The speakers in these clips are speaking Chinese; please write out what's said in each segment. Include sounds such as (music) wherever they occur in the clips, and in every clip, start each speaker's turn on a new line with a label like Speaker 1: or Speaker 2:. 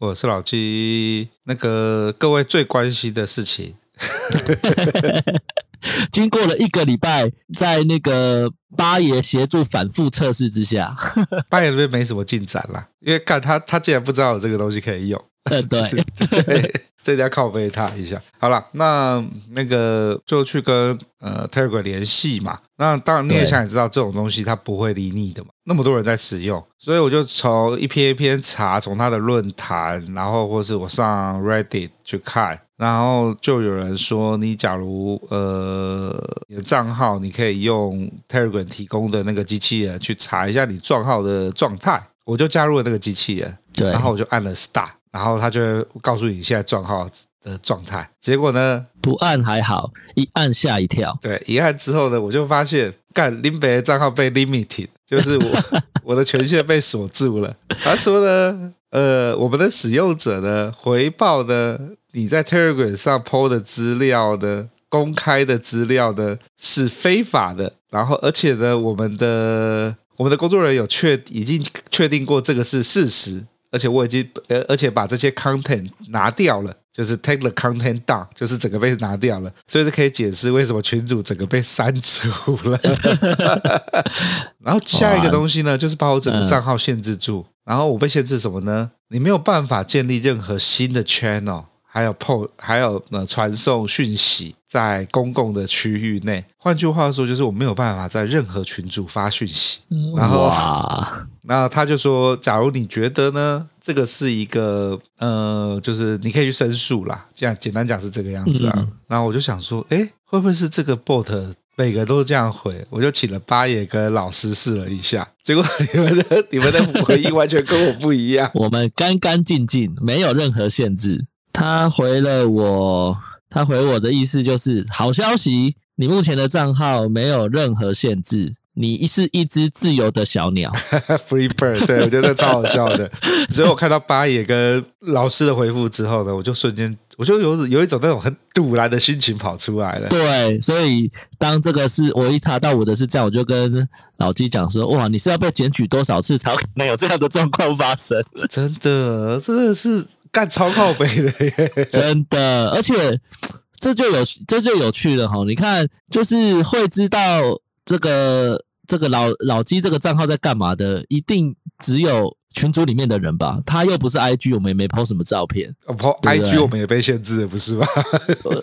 Speaker 1: 我是老鸡，那个各位最关心的事情，(laughs)
Speaker 2: 经过了一个礼拜，在那个八爷协助反复测试之下，(laughs)
Speaker 1: 八爷这边没什么进展啦，因为看他他竟然不知道有这个东西可以用，
Speaker 2: 对 (laughs) 对。
Speaker 1: 对这要靠背他一下。好了，那那个就去跟呃 Telegram 联系嘛。那当然你也想也知道，这种东西它不会理你的嘛。那么多人在使用，所以我就从一篇一篇查，从他的论坛，然后或是我上 Reddit 去看，然后就有人说，你假如呃你的账号，你可以用 Telegram 提供的那个机器人去查一下你账号的状态。我就加入了那个机器人，对，然后我就按了 Start。然后他就会告诉你现在账号的状态，结果呢，
Speaker 2: 不按还好，一按吓一跳。
Speaker 1: 对，一按之后呢，我就发现，干林北的账号被 limited，就是我 (laughs) 我的权限被锁住了。他说呢，呃，我们的使用者呢，回报呢，你在 Telegram 上 PO 的资料呢，公开的资料呢，是非法的。然后，而且呢，我们的我们的工作人员有确已经确定过这个是事实。而且我已经，呃，而且把这些 content 拿掉了，就是 take the content down，就是整个被拿掉了，所以就可以解释为什么群主整个被删除了。(laughs) 然后下一个东西呢，就是把我整个账号限制住。然后我被限制什么呢？你没有办法建立任何新的 channel。还有 PO，还有呢，传送讯息在公共的区域内。换句话说，就是我没有办法在任何群组发讯息。然后，那他就说，假如你觉得呢，这个是一个呃，就是你可以去申诉啦。这样简单讲是这个样子啊。然后我就想说，哎，会不会是这个 bot 每个都是这样回？我就请了八爷跟老师试了一下，结果你们的你们的回应完全跟我不一样。
Speaker 2: 我们干干净净，没有任何限制。他回了我，他回我的意思就是好消息，你目前的账号没有任何限制，你是一只自由的小鸟，(laughs)
Speaker 1: free bird。对，我觉得超好笑的。(laughs) 所以我看到八爷跟老师的回复之后呢，我就瞬间我就有有一种那种很堵然的心情跑出来了。
Speaker 2: 对，所以当这个是我一查到我的是这样，我就跟老鸡讲说：哇，你是要被检举多少次才可能有这样的状况发生？
Speaker 1: 真的，真的是。干超靠背的耶，
Speaker 2: 真的，而且这就有这就有趣了哈。你看，就是会知道这个这个老老鸡这个账号在干嘛的，一定只有群组里面的人吧？他又不是 IG，我们也没 po 什么照片。
Speaker 1: po IG 我们也被限制了，不是吧？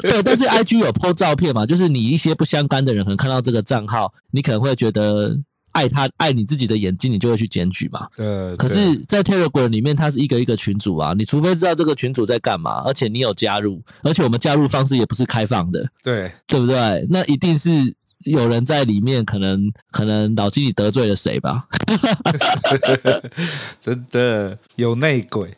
Speaker 2: 对，但是 IG 有 po 照片嘛？就是你一些不相干的人可能看到这个账号，你可能会觉得。爱他爱你自己的眼睛，你就会去检举嘛。呃。可是，在 Telegram 里面，它是一个一个群组啊。你除非知道这个群组在干嘛，而且你有加入，而且我们加入方式也不是开放的。
Speaker 1: 对。
Speaker 2: 对不对？那一定是有人在里面，可能可能老经理得罪了谁吧？(laughs) (laughs)
Speaker 1: 真的有内鬼，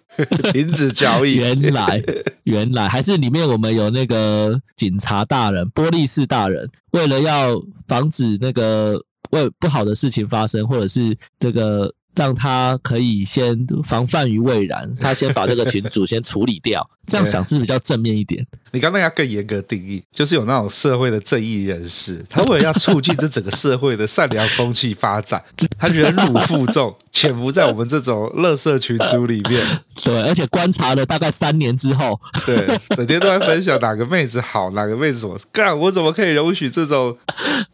Speaker 1: 停止交易。(laughs)
Speaker 2: 原来原来还是里面我们有那个警察大人、玻璃士大人，为了要防止那个。为不好的事情发生，或者是这个让他可以先防范于未然，他先把这个群组先处理掉，(laughs) 这样想是比较正面一点。
Speaker 1: 你刚刚要更严格定义，就是有那种社会的正义人士，他为了要促进这整个社会的善良风气发展，(laughs) 他忍辱负重，(laughs) 潜伏在我们这种垃圾群组里面。
Speaker 2: 对，而且观察了大概三年之后，
Speaker 1: 对，整天都在分享哪个妹子好，哪个妹子我干，我怎么可以容许这种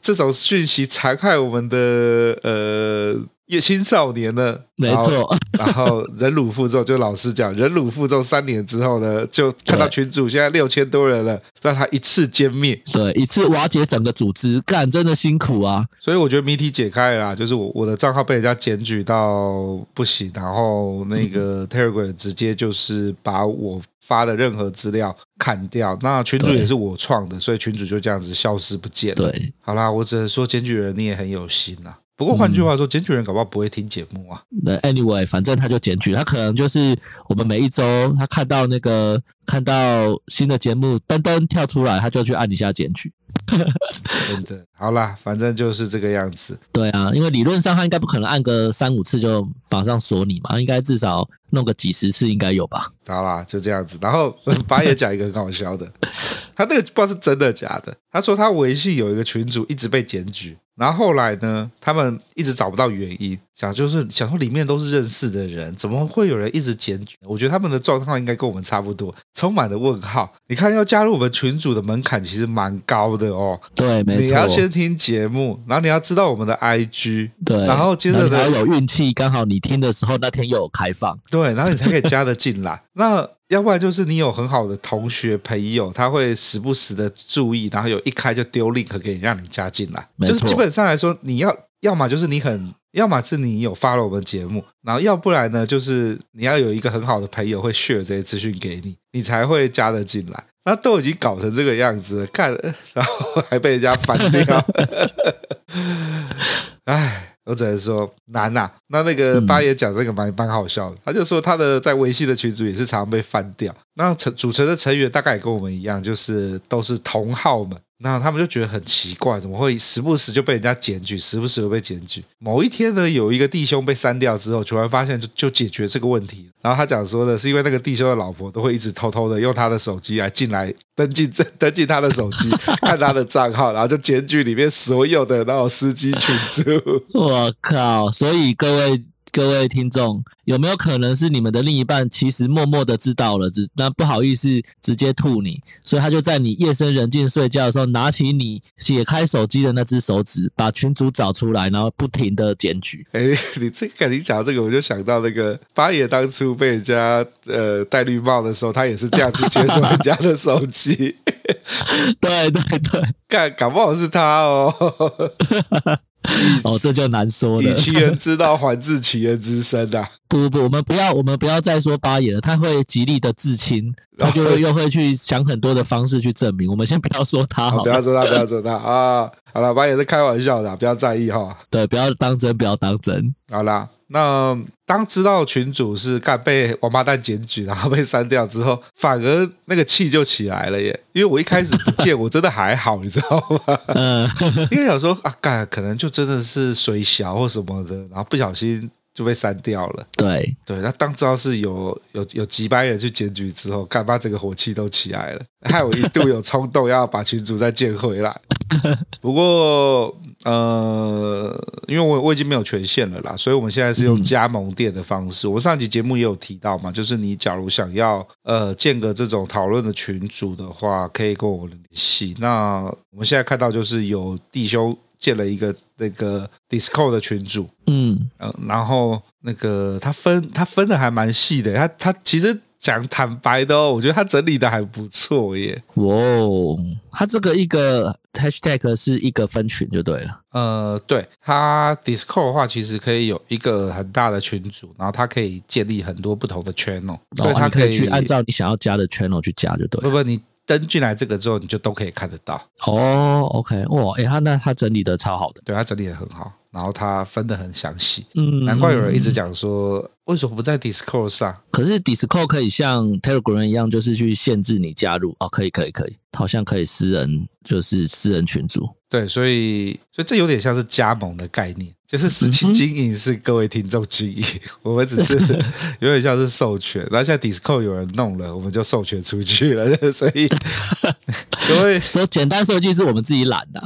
Speaker 1: 这种讯息残害我们的呃也青少年呢，
Speaker 2: 没错。(laughs)
Speaker 1: 然后忍辱负重，就老实讲，忍辱负重三年之后呢，就看到群主现在六千多人了，让他一次歼灭，
Speaker 2: 对，一次瓦解整个组织，干真的辛苦啊。
Speaker 1: 所以我觉得谜题解开了啦，就是我我的账号被人家检举到不行，然后那个 Telegram 直接就是把我发的任何资料砍掉。那群主也是我创的，所以群主就这样子消失不见了。
Speaker 2: 对，
Speaker 1: 好啦，我只能说检举人你也很有心呐。不过换句话说，检举人搞不好不会听节目啊。
Speaker 2: 那 anyway，反正他就检举，他可能就是我们每一周他看到那个看到新的节目噔噔跳出来，他就去按一下检举。
Speaker 1: 真的，好啦，反正就是这个样子。
Speaker 2: 对啊，因为理论上他应该不可能按个三五次就马上锁你嘛，应该至少弄个几十次应该有吧。
Speaker 1: 好啦，就这样子。然后 (laughs) 八爷讲一个很好笑的，他那个不知道是真的假的。他说他微信有一个群主一直被检举。然后后来呢，他们一直找不到原因，想就是想说里面都是认识的人，怎么会有人一直检举？我觉得他们的状况应该跟我们差不多，充满了问号。你看，要加入我们群组的门槛其实蛮高的哦。
Speaker 2: 对，没错。
Speaker 1: 你要先听节目，然后你要知道我们的 IG，
Speaker 2: 对，
Speaker 1: 然后接着呢，
Speaker 2: 要有运气，刚好你听的时候那天又有开放，
Speaker 1: 对，然后你才可以加得进来。那要不然就是你有很好的同学朋友，他会时不时的注意，然后有一开就丢 link 给你，让你加进来。就是基本上来说，你要要么就是你很，要么是你有发了我们节目，然后要不然呢，就是你要有一个很好的朋友会 share 这些资讯给你，你才会加得进来。那都已经搞成这个样子，看，(laughs) 然后还被人家翻掉，(laughs) 哎。我只能说难呐、啊。那那个八爷讲这个蛮蛮好笑的，他就说他的在微信的群组也是常常被翻掉。那成组成的成员大概也跟我们一样，就是都是同好们。那他们就觉得很奇怪，怎么会时不时就被人家检举，时不时就被检举？某一天呢，有一个弟兄被删掉之后，突然发现就就解决这个问题。然后他讲说的是因为那个弟兄的老婆都会一直偷偷的用他的手机来进来登记登登记他的手机，(laughs) 看他的账号，然后就检举里面所有的那种司机群组。(laughs)
Speaker 2: 我靠！所以各位。各位听众，有没有可能是你们的另一半其实默默的知道了，只那不好意思直接吐你，所以他就在你夜深人静睡觉的时候，拿起你解开手机的那只手指，把群主找出来，然后不停的检举。(laughs) 哎，
Speaker 1: 你这个你讲这个，我就想到那个八爷当初被人家呃戴绿帽的时候，他也是这样去接受人家的手机。
Speaker 2: 对 (laughs) 对 (laughs) 对，
Speaker 1: 搞搞不好是他哦。(laughs)
Speaker 2: 哦，这就难说了。
Speaker 1: 以其人之道还治其人之身啊！
Speaker 2: 不不不，我们不要，我们不要再说八爷了，他会极力的自清，他就又会去想很多的方式去证明。我们先不要说他
Speaker 1: 不要说他，不要说他啊！好了，八爷是开玩笑的，不要在意哈。
Speaker 2: 对，不要当真，不要当真。
Speaker 1: 好啦。那当知道群主是干被王八蛋检举，然后被删掉之后，反而那个气就起来了耶！因为我一开始不见，(laughs) 我真的还好，你知道吗？嗯，(laughs) 因为想说啊，干可能就真的是水小或什么的，然后不小心就被删掉了。
Speaker 2: 对
Speaker 1: 对，那当知道是有有有几百人去检举之后，干嘛整个火气都起来了，害我一度有冲动要把群主再建回来。(laughs) 不过。呃，因为我我已经没有权限了啦，所以我们现在是用加盟店的方式。我上集节目也有提到嘛，就是你假如想要呃建个这种讨论的群组的话，可以跟我联系。那我们现在看到就是有弟兄建了一个那个 Discord 的群组，嗯嗯、呃，然后那个他分他分的还蛮细的，他他其实。讲坦白的哦，我觉得他整理的还不错耶。
Speaker 2: 哇，他这个一个 hashtag 是一个分群就对了。
Speaker 1: 呃，对，他 Discord 的话，其实可以有一个很大的群组，然后它可以建立很多不同的 channel，所以他可以，
Speaker 2: 可以去按照你想要加的 channel 去加就对了。
Speaker 1: 不不，你登进来这个之后，你就都可以看得到。
Speaker 2: 哦，OK，哇，诶，他那他整理的超好的，
Speaker 1: 对，他整理的很好。然后他分的很详细，嗯，难怪有人一直讲说，为什么不在 Discord 上？
Speaker 2: 可是 Discord 可以像 Telegram 一样，就是去限制你加入哦，可以，可以，可以，好像可以私人，就是私人群组。
Speaker 1: 对，所以，所以这有点像是加盟的概念。就是实际经营是各位听众经营，我们只是 (laughs) 有点像是授权。然后现在 Discord 有人弄了，我们就授权出去了。(laughs) 所以 (laughs) 各位
Speaker 2: 说简单说句，是我们自己懒的，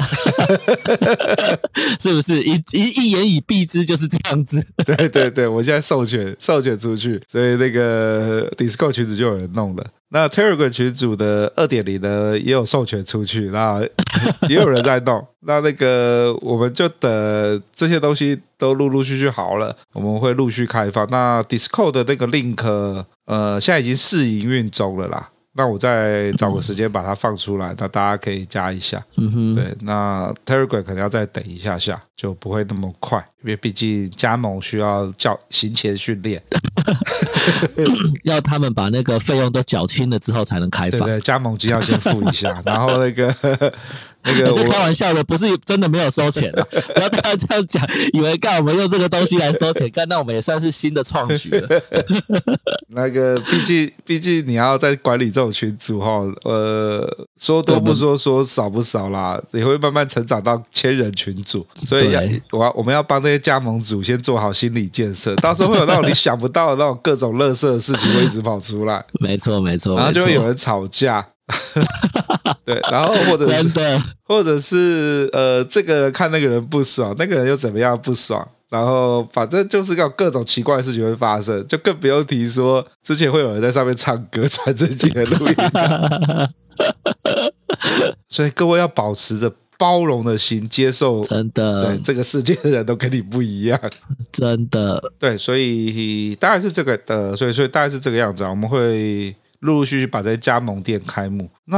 Speaker 2: 是不是？一一一言以蔽之，就是这样子。
Speaker 1: 对对对，我现在授权授权出去，所以那个 Discord 群组就有人弄了。那 Telegram 群组的二点零呢，也有授权出去，那 (laughs) 也有人在弄。那那个我们就等这些东西都陆陆续续好了，我们会陆续开放。那 Discord 的那个 link，呃，现在已经试营运中了啦。那我再找个时间把它放出来，那大家可以加一下。嗯哼，对，那 Telegram 可能要再等一下下，就不会那么快，因为毕竟加盟需要叫行前训练，(laughs)
Speaker 2: 要他们把那个费用都缴清了之后才能开放。
Speaker 1: 对，对，加盟金要先付一下，然后那个。那个
Speaker 2: 我、欸、开玩笑的，不是真的没有收钱啊！(laughs) 不要大家这样讲，以为干我们用这个东西来收钱，干那我们也算是新的创举了。(laughs)
Speaker 1: 那个，毕竟毕竟你要在管理这种群组哈，呃，说多不说，说少不少啦，也会慢慢成长到千人群组，所以要我要我们要帮那些加盟组先做好心理建设，到时候会有那种你想不到的那种各种乐色的事情会一直跑出来。(laughs)
Speaker 2: 没错没错，
Speaker 1: 然后就会有人吵架。(laughs) 对，然后或者是
Speaker 2: 真的，
Speaker 1: 或者是呃，这个人看那个人不爽，那个人又怎么样不爽，然后反正就是有各种奇怪的事情会发生，就更不用提说之前会有人在上面唱歌传自己的录音。(laughs) 所以各位要保持着包容的心，接受
Speaker 2: 真的，
Speaker 1: 对这个世界的人都跟你不一样，
Speaker 2: 真的，
Speaker 1: 对，所以大概是这个的，所以所以大概是这个样子啊，我们会。陆陆续续把这些加盟店开幕，那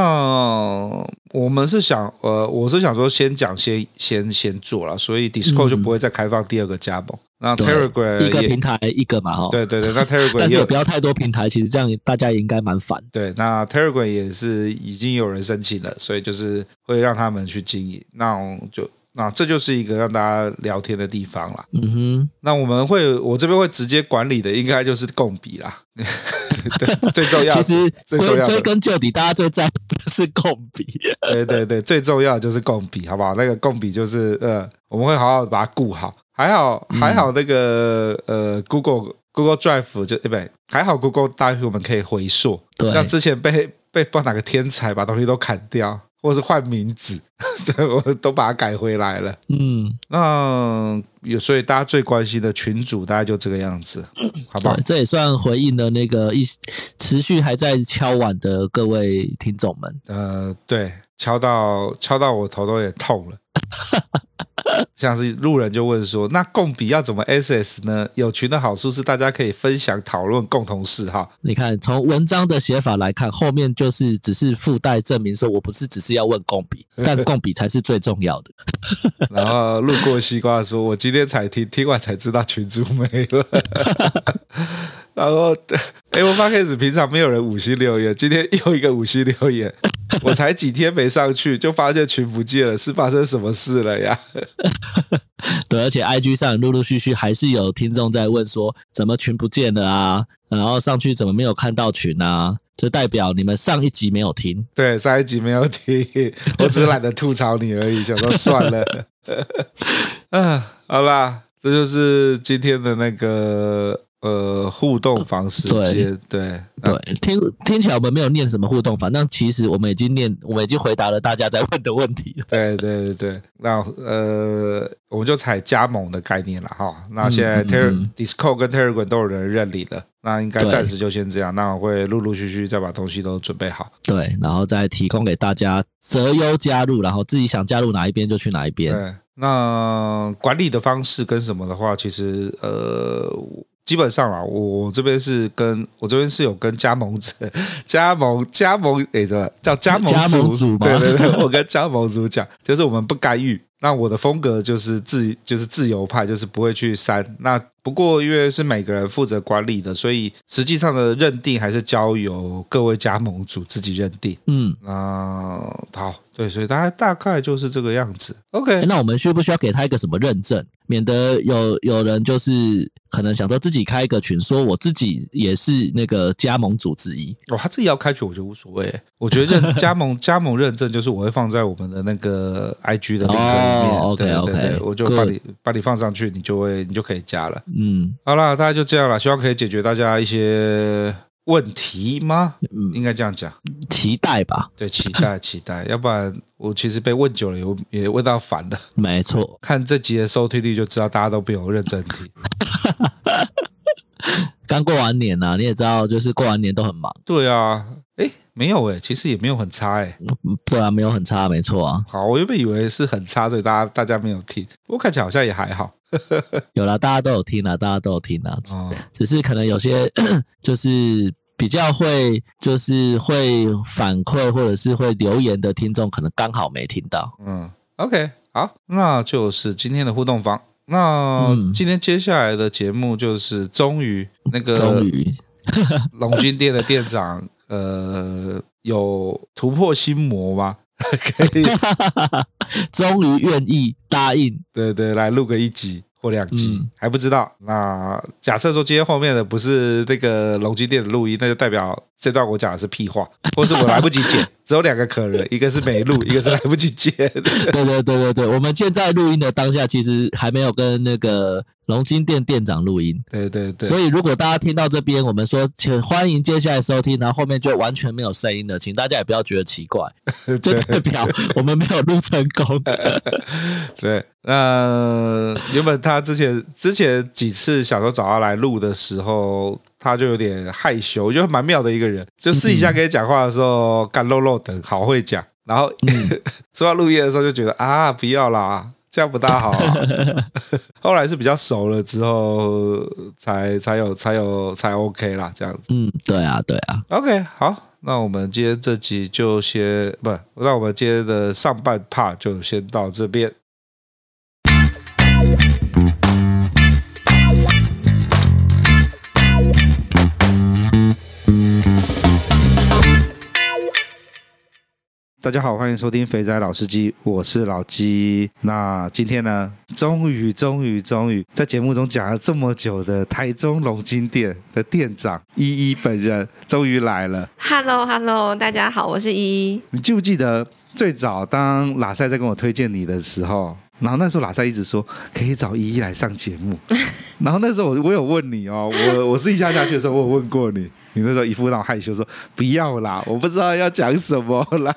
Speaker 1: 我们是想，呃，我是想说先讲先先先做了，所以 Discord 就不会再开放第二个加盟。嗯、那 Telegram
Speaker 2: 一个平台一个嘛，哈，
Speaker 1: 对对对，那 Telegram (laughs)
Speaker 2: 但是也不要太多平台，其实这样大家也应该蛮烦。
Speaker 1: 对，那 Telegram 也是已经有人申请了，所以就是会让他们去经营，那我就。那这就是一个让大家聊天的地方了。嗯哼，那我们会，我这边会直接管理的，应该就是共笔啦。(laughs) 对，最重要，
Speaker 2: 其实归追根究底，大家最在乎的是共笔。
Speaker 1: 对对对，最重要的就是共笔，好不好？那个共笔就是呃，我们会好好把它顾好。还好还好，那个、嗯、呃，Google Google Drive 就对不对？还好 Google Drive 我们可以回溯。像之前被被不知道哪个天才把东西都砍掉。或是换名字，(laughs) 我都把它改回来了。嗯，那有所以大家最关心的群主，大概就这个样子，好不好？
Speaker 2: 这也算回应了那个一持续还在敲碗的各位听众们。
Speaker 1: 呃，对，敲到敲到我头都也痛了。(laughs) (laughs) 像是路人就问说：“那共笔要怎么 SS 呢？”有群的好处是大家可以分享讨论共同嗜好。
Speaker 2: 你看，从文章的写法来看，后面就是只是附带证明说我不是只是要问共笔，(laughs) 但共笔才是最重要的。(laughs)
Speaker 1: 然后路过西瓜说：“我今天才听，听完才知道群主没了。”然后，(laughs) 哎，我发现是平常没有人五星留言，今天又一个五星留言。(laughs) 我才几天没上去，就发现群不见了，是发生什么事了呀？(laughs)
Speaker 2: 对，而且 IG 上陆陆续续还是有听众在问说，怎么群不见了啊？然后上去怎么没有看到群啊？就代表你们上一集没有听。
Speaker 1: 对，上一集没有听，我只是懒得吐槽你而已，想说算了。嗯，好啦，这就是今天的那个。呃，互动房时间，对对，
Speaker 2: 对，听听起来我们没有念什么互动房，但其实我们已经念，我们已经回答了大家在问的问题了。
Speaker 1: 对对对对，那呃，我们就采加盟的概念了哈。那现在 Ter、嗯嗯、Discord 跟 Telegram 都有人认领了，那应该暂时就先这样。那我会陆陆续续再把东西都准备好，
Speaker 2: 对，然后再提供给大家择优加入，然后自己想加入哪一边就去哪一边。
Speaker 1: 对，那管理的方式跟什么的话，其实呃。基本上啊，我这边是跟我这边是有跟加盟者、(laughs) 加盟、加盟，诶，的叫加盟主，对对对，(laughs) 我跟加盟主讲，就是我们不干预。那我的风格就是自就是自由派，就是不会去删。那不过因为是每个人负责管理的，所以实际上的认定还是交由各位加盟组自己认定。嗯，那好，对，所以大概大概就是这个样子。OK，
Speaker 2: 那我们需不需要给他一个什么认证，免得有有人就是可能想说自己开一个群，说我自己也是那个加盟组之一。
Speaker 1: 哦，他自己要开群，我觉得无所谓。我觉得认 (laughs) 加盟加盟认证就是我会放在我们的那个 IG 的那个。
Speaker 2: 哦，OK OK，
Speaker 1: 我就把你把你放上去，你就会你就可以加了。嗯，好了，大家就这样了，希望可以解决大家一些问题吗？嗯，应该这样讲，
Speaker 2: 期待吧。
Speaker 1: 对，期待期待，要不然我其实被问久了，也也问到烦了。
Speaker 2: 没错，
Speaker 1: 看这集的收听率就知道大家都没有认真听。(laughs)
Speaker 2: 刚过完年呐、啊，你也知道，就是过完年都很忙。
Speaker 1: 对啊。哎，没有哎，其实也没有很差哎。
Speaker 2: 对啊，没有很差，没错啊。
Speaker 1: 好，我原本以为是很差，所以大家大家没有听。不过看起来好像也还好。(laughs)
Speaker 2: 有啦，大家都有听啦，大家都有听啦。哦、只是可能有些 (clears throat) 就是比较会，就是会反馈或者是会留言的听众，可能刚好没听到。
Speaker 1: 嗯，OK，好，那就是今天的互动房。那今天接下来的节目就是终于那个终于龙君店的店长。呃，有突破心魔吗？(laughs) 可以，
Speaker 2: 终于愿意答应，
Speaker 1: 对对，来录个一集或两集，嗯、还不知道。那假设说今天后面的不是那个龙居店的录音，那就代表。这段我讲的是屁话，或是我来不及剪，只有两个可能，(laughs) 一个是没录，(laughs) 一个是来不及剪。对
Speaker 2: 对对对对，我们现在录音的当下，其实还没有跟那个龙金店店长录音。
Speaker 1: 对对对，
Speaker 2: 所以如果大家听到这边，我们说请欢迎接下来收听，然后后面就完全没有声音了，请大家也不要觉得奇怪，(laughs) 就代表我们没有录成功。
Speaker 1: 对，那原本他之前之前几次想说找他来录的时候。他就有点害羞，我觉得蛮妙的一个人。就私底下跟你讲话的时候，干露露的，好会讲。然后、嗯、(laughs) 说到录音的时候，就觉得啊，不要啦，这样不大好、啊。(laughs) 后来是比较熟了之后，才才有才有才 OK 啦，这样子。
Speaker 2: 嗯，对啊，对啊。
Speaker 1: OK，好，那我们今天这集就先不，那我们今天的上半 part 就先到这边。大家好，欢迎收听肥仔老司机，我是老鸡。那今天呢，终于、终于、终于，在节目中讲了这么久的台中龙金店的店长依依本人终于来了。
Speaker 3: Hello，Hello，大家好，我是依依。
Speaker 1: 你记不记得最早当拉塞在跟我推荐你的时候，然后那时候拉塞一直说可以找依依来上节目，(laughs) 然后那时候我我有问你哦，我我私下下去的时候，我有问过你。你那时候一副那种害羞说不要啦，我不知道要讲什么啦。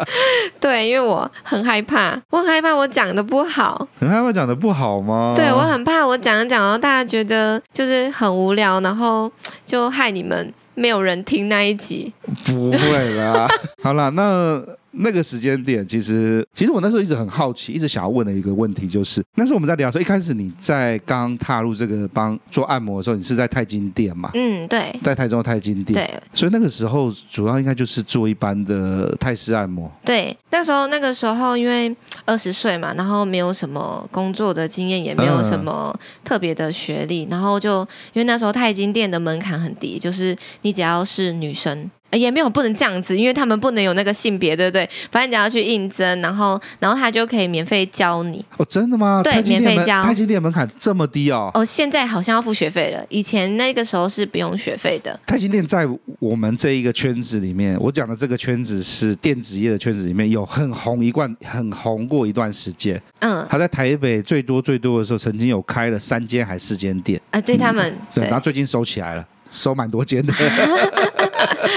Speaker 1: (laughs)
Speaker 3: 对，因为我很害怕，我很害怕我讲的不好。
Speaker 1: 很害怕讲的不好吗？
Speaker 3: 对，我很怕我讲着讲着，大家觉得就是很无聊，然后就害你们没有人听那一集。
Speaker 1: 不会啦，(laughs) 好啦，那。那个时间点，其实其实我那时候一直很好奇，一直想要问的一个问题就是，那时候我们在聊说，一开始你在刚踏入这个帮做按摩的时候，你是在泰金店嘛？
Speaker 3: 嗯，对，
Speaker 1: 在台中的泰金店。
Speaker 3: 对，
Speaker 1: 所以那个时候主要应该就是做一般的泰式按摩。
Speaker 3: 对，那时候那个时候因为二十岁嘛，然后没有什么工作的经验，也没有什么特别的学历，嗯、然后就因为那时候泰金店的门槛很低，就是你只要是女生。也没有不能这样子，因为他们不能有那个性别，对不对？反正你要去应征，然后，然后他就可以免费教你。
Speaker 1: 哦，真的吗？
Speaker 3: 对，免费教。
Speaker 1: 太金店门槛这么低哦？
Speaker 3: 哦，现在好像要付学费了。以前那个时候是不用学费的。
Speaker 1: 太金店在我们这一个圈子里面，我讲的这个圈子是电子业的圈子里面有很红一贯，很红过一段时间。嗯，他在台北最多最多的时候，曾经有开了三间还四间店。
Speaker 3: 啊，对他们。
Speaker 1: 嗯、对，然后最近收起来了。收蛮多间的，(laughs)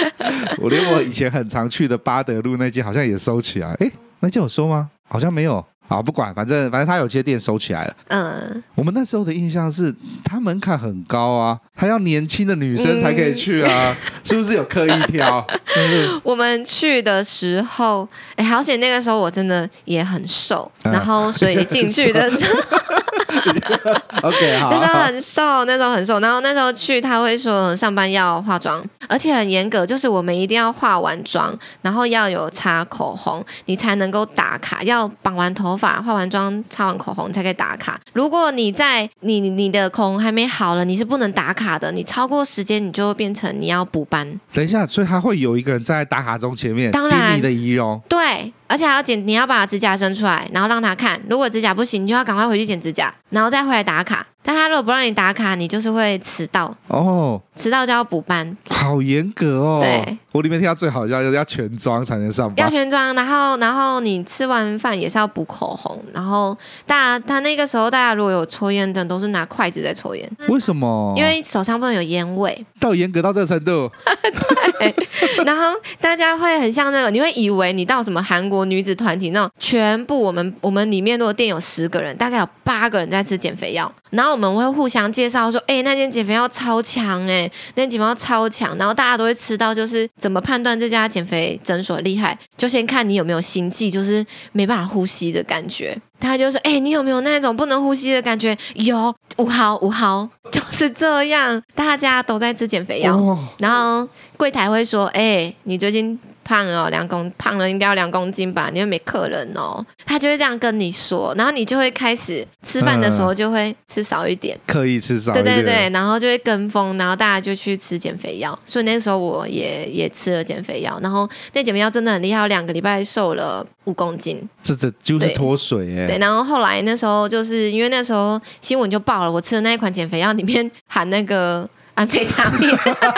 Speaker 1: (laughs) 我连我以前很常去的巴德路那间好像也收起来。哎，那间有收吗？好像没有。好，不管，反正反正他有些店收起来了。嗯，我们那时候的印象是，他门槛很高啊，还要年轻的女生才可以去啊，嗯、(laughs) 是不是有刻意挑？(laughs)
Speaker 3: 我们去的时候，哎，好险那个时候我真的也很瘦，嗯、然后所以进去的时候。(laughs)
Speaker 1: OK，好。
Speaker 3: 那时候很瘦，那时候很瘦。然后那时候去，他会说上班要化妆，而且很严格，就是我们一定要化完妆，然后要有擦口红，你才能够打卡。要绑完头发、化完妆、擦完口红才可以打卡。如果你在你你的口红还没好了，你是不能打卡的。你超过时间，你就会变成你要补班。
Speaker 1: 等一下，所以他会有一个人站在打卡钟前面，当然你的仪容。
Speaker 3: 对。而且还要剪，你要把指甲伸出来，然后让他看。如果指甲不行，你就要赶快回去剪指甲，然后再回来打卡。但他如果不让你打卡，你就是会迟到哦，迟到就要补班，
Speaker 1: 好严格哦。对，我里面听到最好要要全妆才能上班，
Speaker 3: 要全妆，然后然后你吃完饭也是要补口红，然后大家他那个时候大家如果有抽烟的，都是拿筷子在抽烟，
Speaker 1: 为什么？
Speaker 3: 因为手上不能有烟味，
Speaker 1: 到严格到这个程度。
Speaker 3: 对，(laughs) (laughs) 然后大家会很像那个，你会以为你到什么韩国女子团体那种，全部我们我们里面如果店有十个人，大概有八个人在吃减肥药，然后我们会互相介绍说，哎，那间减肥药超强哎，那间减肥药超强，然后大家都会吃到，就是怎么判断这家减肥诊所厉害，就先看你有没有心悸，就是没办法呼吸的感觉。他就说：“哎、欸，你有没有那种不能呼吸的感觉？有，五毫五毫，就是这样。大家都在吃减肥药，哦、然后柜台会说：‘哎、欸，你最近……’”胖了，两公胖了应该要两公斤吧？你又没客人哦，他就会这样跟你说，然后你就会开始吃饭的时候就会吃少一点，
Speaker 1: 刻意吃少一点，
Speaker 3: 对对对，然后就会跟风，然后大家就去吃减肥药，所以那时候我也也吃了减肥药，然后那减肥药真的很厉害，我两个礼拜瘦了五公斤，
Speaker 1: 这这就是脱水哎，
Speaker 3: 对，然后后来那时候就是因为那时候新闻就爆了，我吃的那一款减肥药里面含那个。安非他命，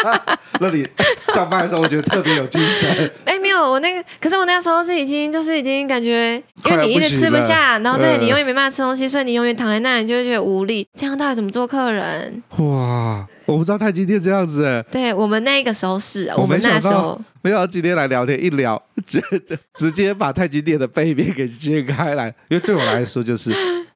Speaker 3: (laughs)
Speaker 1: 那你上班的时候我觉得特别有精神。(laughs)
Speaker 3: 哎、欸，没有，我那个，可是我那时候是已经，就是已经感觉，因为你一直吃不下，然后对、嗯、你永远没办法吃东西，所以你永远躺在那里，你就会觉得无力。这样到底怎么做客人？
Speaker 1: 哇，我不知道太极店这样子。对
Speaker 3: 我们那个时候是，我们那时候
Speaker 1: 没有今天来聊天，一聊直 (laughs) 直接把太极店的背面给揭开来，因为对我来说就是，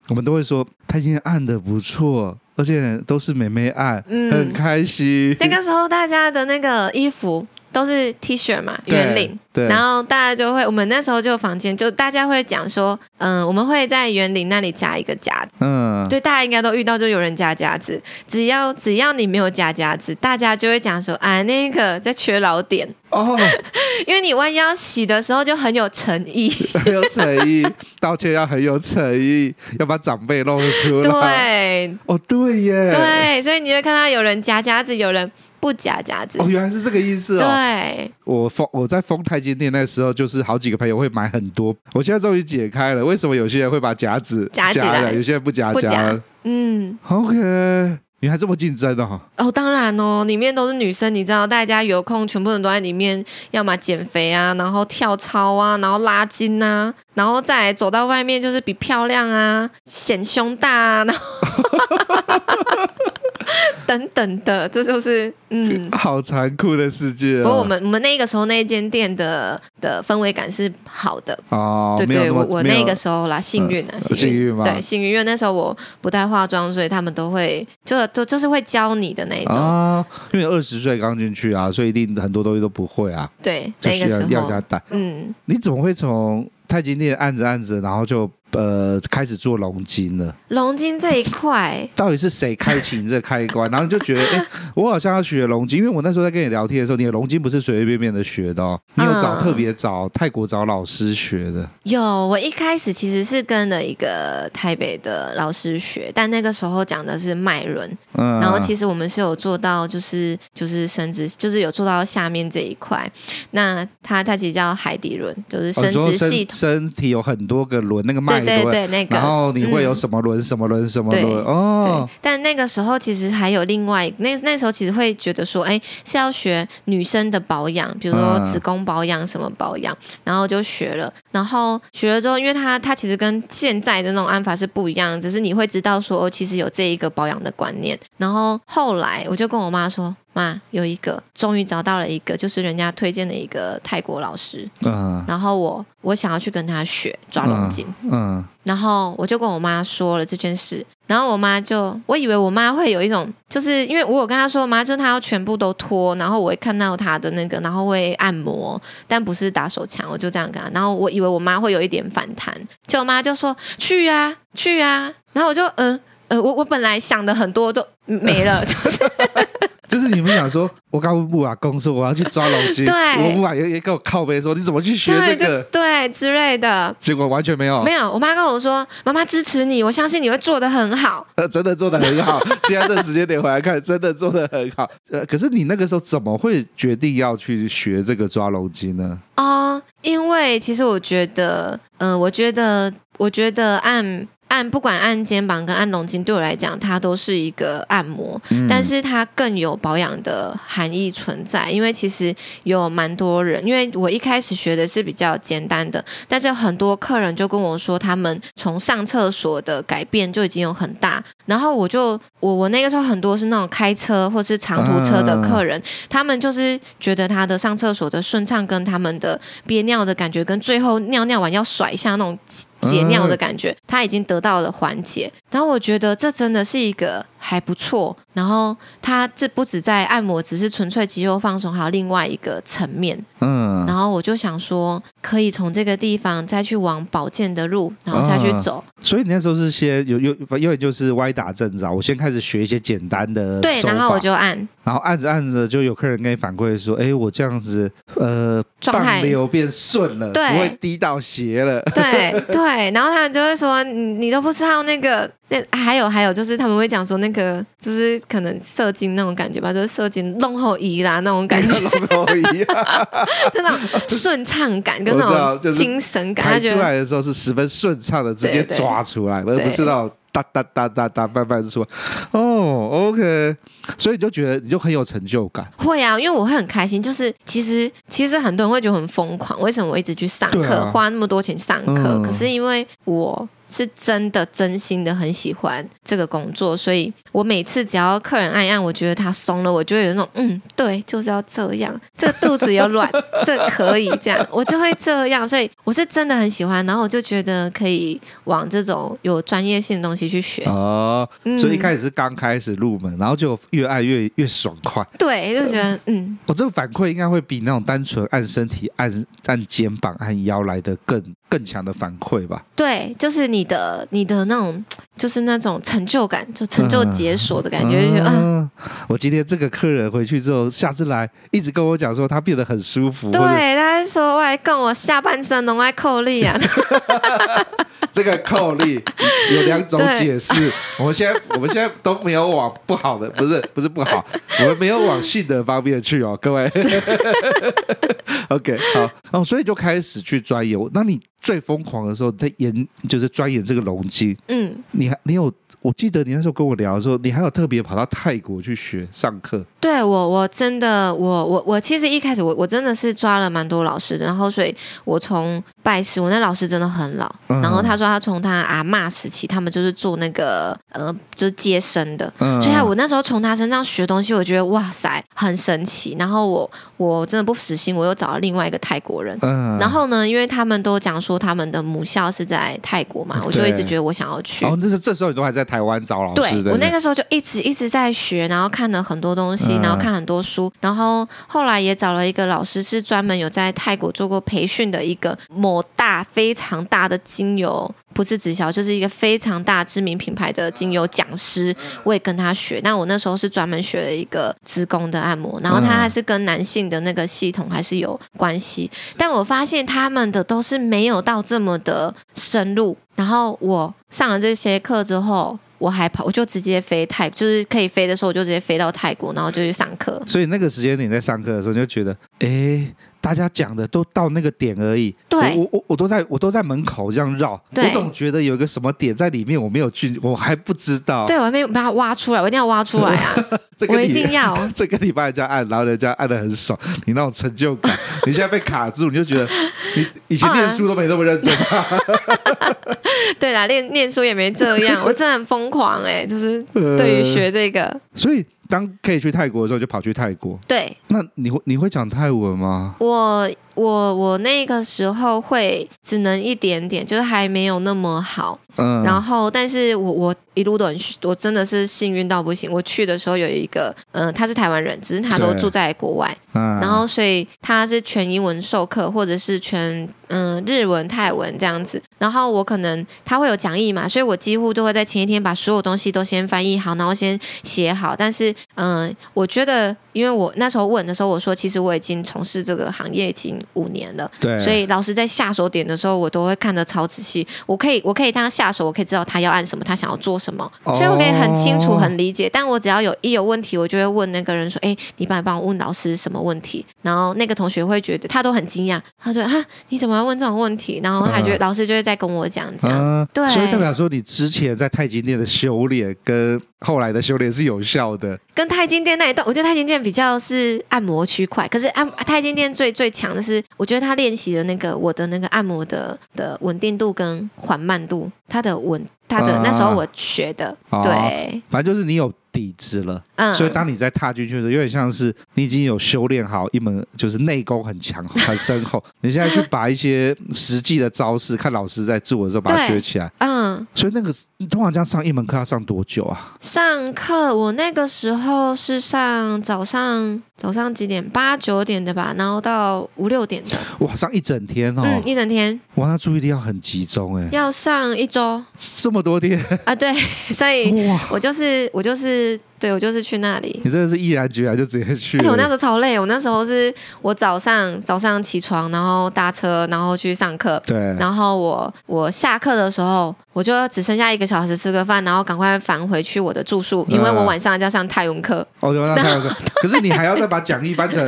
Speaker 1: 我们都会说太极店按的不错。而且都是妹妹爱，嗯、很开心。
Speaker 3: 那个时候大家的那个衣服都是 T 恤嘛，圆领。对，然后大家就会，我们那时候就房间就大家会讲说，嗯，我们会在圆领那里加一个夹子。嗯，对，大家应该都遇到，就有人加夹子。只要只要你没有加夹子，大家就会讲说，啊，那个在缺老点哦，(laughs) 因为你弯腰洗的时候就很有诚意，
Speaker 1: 很 (laughs) 有诚意，道歉要很有诚意，要把长辈露出
Speaker 3: 来。(laughs) 对，
Speaker 1: 哦，对耶，
Speaker 3: 对，所以你会看到有人夹夹子，有人。不夹夹子
Speaker 1: 哦，原来是这个意思哦。
Speaker 3: 对，
Speaker 1: 我封我在封太极店那时候，就是好几个朋友会买很多。我现在终于解开了，为什么有些人会把夹子夹起来，有些人不夹夹？嗯，OK，你还这么竞争哦？
Speaker 3: 哦，当然哦，里面都是女生，你知道，大家有空全部人都在里面，要么减肥啊，然后跳操啊，然后拉筋啊，然后再走到外面就是比漂亮啊，显胸大啊，然后。(laughs) (laughs) 等等的，这就是嗯，
Speaker 1: 好残酷的世界，啊。
Speaker 3: 不过我们我们那个时候那间店的的氛围感是好的哦。对对，我我那个时候啦，幸运啊，幸运，幸运吗？对，幸运，因为那时候我不带化妆，所以他们都会就就就是会教你的那一种啊。
Speaker 1: 因为二十岁刚进去啊，所以一定很多东西都不会啊。
Speaker 3: 对，
Speaker 1: 那个时候要加带。嗯，你怎么会从太极店按着按着，然后就？呃，开始做龙筋了。
Speaker 3: 龙筋这一块，
Speaker 1: 到底是谁开启这开关？然后你就觉得，哎，(laughs) 我好像要学龙筋，因为我那时候在跟你聊天的时候，你的龙筋不是随随便便的学的哦，你有找、嗯、特别找泰国找老师学的。
Speaker 3: 有，我一开始其实是跟了一个台北的老师学，但那个时候讲的是脉轮，嗯，然后其实我们是有做到，就是就是生殖，就是有做到下面这一块。那它它其实叫海底轮，就是生殖系
Speaker 1: 统，身体有很多个轮，那个脉。
Speaker 3: 对对对，那个，
Speaker 1: 然后你会有什么轮、嗯、什么轮什么轮哦。
Speaker 3: 但那个时候其实还有另外，那那时候其实会觉得说，哎，是要学女生的保养，比如说子宫保养什么保养，嗯、然后就学了。然后学了之后，因为它它其实跟现在的那种按法是不一样，只是你会知道说，其实有这一个保养的观念。然后后来我就跟我妈说。妈，有一个，终于找到了一个，就是人家推荐的一个泰国老师。嗯，然后我我想要去跟他学抓龙筋。嗯，嗯，然后我就跟我妈说了这件事，然后我妈就，我以为我妈会有一种，就是因为我有跟她说，妈，就是她要全部都脱，然后我会看到她的那个，然后会按摩，但不是打手枪，我就这样跟她。然后我以为我妈会有一点反弹，结果我妈就说去啊，去啊，然后我就嗯呃，我我本来想的很多都没了，就是。
Speaker 1: 就是你们想说，我刚不把公说我要去抓龙筋，
Speaker 3: 对，
Speaker 1: 我不把也也给我靠背说你怎么去学这个，
Speaker 3: 对，对之类的，
Speaker 1: 结果完全没有，
Speaker 3: 没有。我妈跟我说，妈妈支持你，我相信你会做的很好。(laughs)
Speaker 1: 呃，真的做的很好。(laughs) 现在这时间点回来看，真的做的很好。呃，可是你那个时候怎么会决定要去学这个抓龙筋呢？
Speaker 3: 啊、呃，因为其实我觉得，嗯、呃，我觉得，我觉得按。按不管按肩膀跟按龙筋，对我来讲，它都是一个按摩，嗯、但是它更有保养的含义存在。因为其实有蛮多人，因为我一开始学的是比较简单的，但是很多客人就跟我说，他们从上厕所的改变就已经有很大，然后我就我我那个时候很多是那种开车或是长途车的客人，他们就是觉得他的上厕所的顺畅跟他们的憋尿的感觉，跟最后尿尿完要甩一下那种解尿的感觉，他已经得到了缓解。然后我觉得这真的是一个。还不错，然后它这不止在按摩，只是纯粹肌肉放松，还有另外一个层面。嗯，然后我就想说，可以从这个地方再去往保健的路，然后下去走。
Speaker 1: 嗯、所以你那时候是先有有，因为就是歪打正着，我先开始学一些简单的，
Speaker 3: 对，然后我就按，
Speaker 1: 然后按着按着就有客人给你反馈说，哎，我这样子，呃，状态流变顺了，对，不会滴到血了，
Speaker 3: 对 (laughs) 对，然后他们就会说，你你都不知道那个。那还有还有，就是他们会讲说那个，就是可能射精那种感觉吧，就是射精弄后移啦那种感觉，(laughs) 弄后移，(laughs) 那种顺畅感跟那种精神感，
Speaker 1: 排出来的时候是十分顺畅的，直接抓出来，而不是那种哒哒哒哒哒慢慢出来。哦，OK，所以你就觉得你就很有成就感。
Speaker 3: 会啊，因为我会很开心。就是其实其实很多人会觉得很疯狂，为什么我一直去上课，啊、花那么多钱上课？嗯、可是因为我。是真的真心的很喜欢这个工作，所以我每次只要客人按一按，我觉得他松了，我就会有那种嗯，对，就是要这样，这个肚子有软，(laughs) 这可以这样，我就会这样，所以我是真的很喜欢，然后我就觉得可以往这种有专业性的东西去学。
Speaker 1: 哦。所以一开始是刚开始入门，然后就越按越越爽快，
Speaker 3: 对，就觉得嗯，
Speaker 1: 我这个反馈应该会比那种单纯按身体、按按肩膀、按腰来的更更强的反馈吧？
Speaker 3: 对，就是你。的你的那种 (tsk) 就是那种成就感，就成就解锁的感觉，就觉得啊，
Speaker 1: 我今天这个客人回去之后，下次来一直跟我讲说他变得很舒服。
Speaker 3: 对，他说我还跟我下半身能爱扣力啊。(laughs)
Speaker 1: 这个扣力有两种解释，我们现在我们现在都没有往不好的，不是不是不好，我们没有往性的方面去哦，各位。(laughs) OK，好，哦，所以就开始去钻研。那你最疯狂的时候在研，就是钻研这个龙筋。嗯，你还你有。我记得你那时候跟我聊的时候，你还有特别跑到泰国去学上课。
Speaker 3: 对我，我真的，我我我其实一开始我我真的是抓了蛮多老师的，然后所以我从拜师，我那老师真的很老，嗯、然后他说他从他阿嬷时期，他们就是做那个呃，就是接生的，嗯、所以我那时候从他身上学东西，我觉得哇塞，很神奇。然后我我真的不死心，我又找了另外一个泰国人，嗯、然后呢，因为他们都讲说他们的母校是在泰国嘛，我就一直觉得我想要去。
Speaker 1: 哦，那是这时候你都还在台湾找老师？
Speaker 3: 对，对我那个时候就一直一直在学，然后看了很多东西。然后看很多书，然后后来也找了一个老师，是专门有在泰国做过培训的一个某大非常大的精油，不是直销，就是一个非常大知名品牌的精油讲师。我也跟他学，那我那时候是专门学了一个子宫的按摩，然后他还是跟男性的那个系统还是有关系，但我发现他们的都是没有到这么的深入。然后我上了这些课之后。我还跑，我就直接飞泰，就是可以飞的时候，我就直接飞到泰国，然后就去上课。
Speaker 1: 所以那个时间点在上课的时候，就觉得，哎。大家讲的都到那个点而已，
Speaker 3: 对，
Speaker 1: 我我我都在我都在门口这样绕，我总觉得有一个什么点在里面，我没有去，我还不知道。
Speaker 3: 对，我还没有把它挖出来，我一定要挖出来啊！(laughs) 这个我一定要。(laughs)
Speaker 1: 这个你帮人家按，然后人家按的很爽，你那种成就感，(laughs) 你现在被卡住，你就觉得你以前念书都没那么认真。
Speaker 3: 对啦，念念书也没这样，我真的很疯狂哎、欸，就是对于学这个，呃、
Speaker 1: 所以。当可以去泰国的时候，就跑去泰国。
Speaker 3: 对，
Speaker 1: 那你会你会讲泰文吗？
Speaker 3: 我我我那个时候会只能一点点，就是还没有那么好。嗯，然后，但是我我一路都很，我真的是幸运到不行。我去的时候有一个，嗯、呃，他是台湾人，只是他都住在国外，嗯，然后所以他是全英文授课，或者是全嗯、呃、日文、泰文这样子。然后我可能他会有讲义嘛，所以我几乎就会在前一天把所有东西都先翻译好，然后先写好。但是，嗯、呃，我觉得。因为我那时候问的时候，我说其实我已经从事这个行业已经五年了，对，所以老师在下手点的时候，我都会看得超仔细。我可以，我可以当他下手，我可以知道他要按什么，他想要做什么，哦、所以我可以很清楚、很理解。但我只要有一有问题，我就会问那个人说：“哎，你帮你帮我问老师什么问题？”然后那个同学会觉得他都很惊讶，他说：“啊，你怎么要问这种问题？”然后他觉得老师就会在跟我讲这样，嗯、对，
Speaker 1: 所以代表说你之前在太极殿的修炼跟后来的修炼是有效的。
Speaker 3: 跟太金殿那一段，我觉得太金殿比较是按摩区块，可是按太金殿最最强的是，我觉得他练习的那个我的那个按摩的的稳定度跟缓慢度，它的稳他的、
Speaker 1: 啊。
Speaker 3: 那时候我学的，
Speaker 1: 哦。
Speaker 3: 对，
Speaker 1: 反正就是你有底子了，
Speaker 3: 嗯，
Speaker 1: 所以当你在踏进去的时候，有点像是你已经有修炼好一门，就是内功很强、很深厚。(laughs) 你现在去把一些实际的招式，看老师在做的时候把它学起来。
Speaker 3: 嗯，
Speaker 1: 所以那个你通常这样上一门课要上多久啊？
Speaker 3: 上课我那个时候是上早上早上几点？八九点的吧，然后到五六点的，
Speaker 1: 哇，上一整天哦！
Speaker 3: 嗯，一整天
Speaker 1: 哇，那注意力要很集中哎，
Speaker 3: 要上一周
Speaker 1: 这么多天
Speaker 3: 啊，对，所以
Speaker 1: 哇！
Speaker 3: 我就是我就是对我就是去那里。
Speaker 1: 你真的是毅然决然就直接去，
Speaker 3: 而且我那时候超累，我那时候是我早上早上起床，然后搭车，然后去上课，
Speaker 1: 对，
Speaker 3: 然后我我下课的时候，我就只剩下一个小时吃个饭，然后赶快返回去我的住宿，因为我晚上就要上泰文课。
Speaker 1: 哦，对，那太有 (laughs) 可是你还要再把讲义翻成，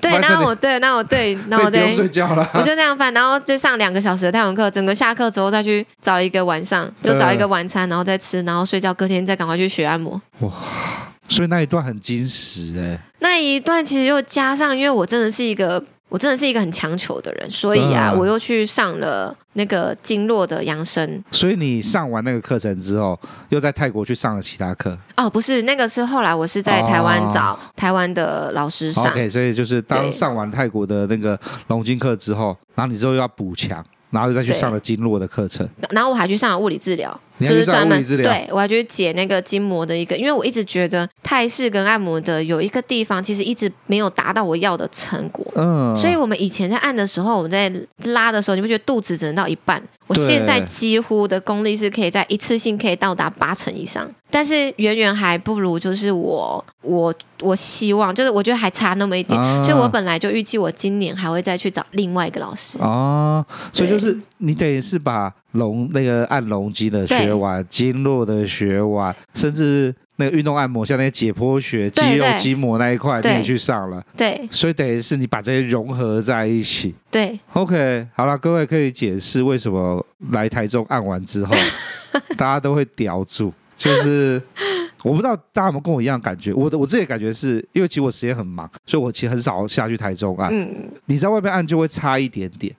Speaker 1: 对，
Speaker 3: 那我 (laughs) 对，那我对，那我
Speaker 1: 那你不用睡。觉了。
Speaker 3: 我就这样翻，然后就上两个小时的泰文课，整个下课之后再去找一个晚上，就找一个晚餐，然后再吃，然后睡觉，隔天再赶快去学按摩。
Speaker 1: 哇所以那一段很精实哎，
Speaker 3: 那一段其实又加上，因为我真的是一个，我真的是一个很强求的人，所以啊，
Speaker 1: 嗯
Speaker 3: 我又去上了那个经络的养生。
Speaker 1: 所以你上完那个课程之后，又在泰国去上了其他课。
Speaker 3: 哦，不是，那个是后来我是在台湾
Speaker 1: 哦
Speaker 3: 找台湾的老师上。
Speaker 1: OK，所以就是当
Speaker 3: 对
Speaker 1: 上完泰国的那个龙筋课之后，然后你之后又要补强，然后又再去上了经络的课程。
Speaker 3: 然后我还去上了物理治
Speaker 1: 疗，
Speaker 3: 就是
Speaker 1: 专门
Speaker 3: 对我还去解那个筋膜的一个，因为我一直觉得泰式跟按摩的有一个地方，其实一直没有达到我要的成果。
Speaker 1: 嗯，
Speaker 3: 所以我们以前在按的时候，我们在拉的时候，你不觉得肚子只能到一半？我
Speaker 1: 对
Speaker 3: 现在几乎的功力是可以在一次性可以到达八成以上，但是远远还不如就是我我我希望，就是我觉得还差那么一点，
Speaker 1: 啊。
Speaker 3: 所以我本来就预计我今年还会再去找另外一个老师。
Speaker 1: 哦，所以就是你等于是把龙那个按龙筋的学完，经络的学完，甚至那个运动按摩，像那些解剖
Speaker 3: 学、
Speaker 1: 肌肉筋膜那一块，你也去上了。
Speaker 3: 对。
Speaker 1: 所以等于是你把这些融合在一起。
Speaker 3: 对
Speaker 1: ，OK，好了，各位可以解释为什么来台中按完之后，(laughs) 大家都会叼住，就是我不知道大家有没有跟我一样感觉。我的我自己的感觉是因为其实我时间很忙，所以我其实很少下去台中按。
Speaker 3: 嗯，
Speaker 1: 你在外面按就会差一点点，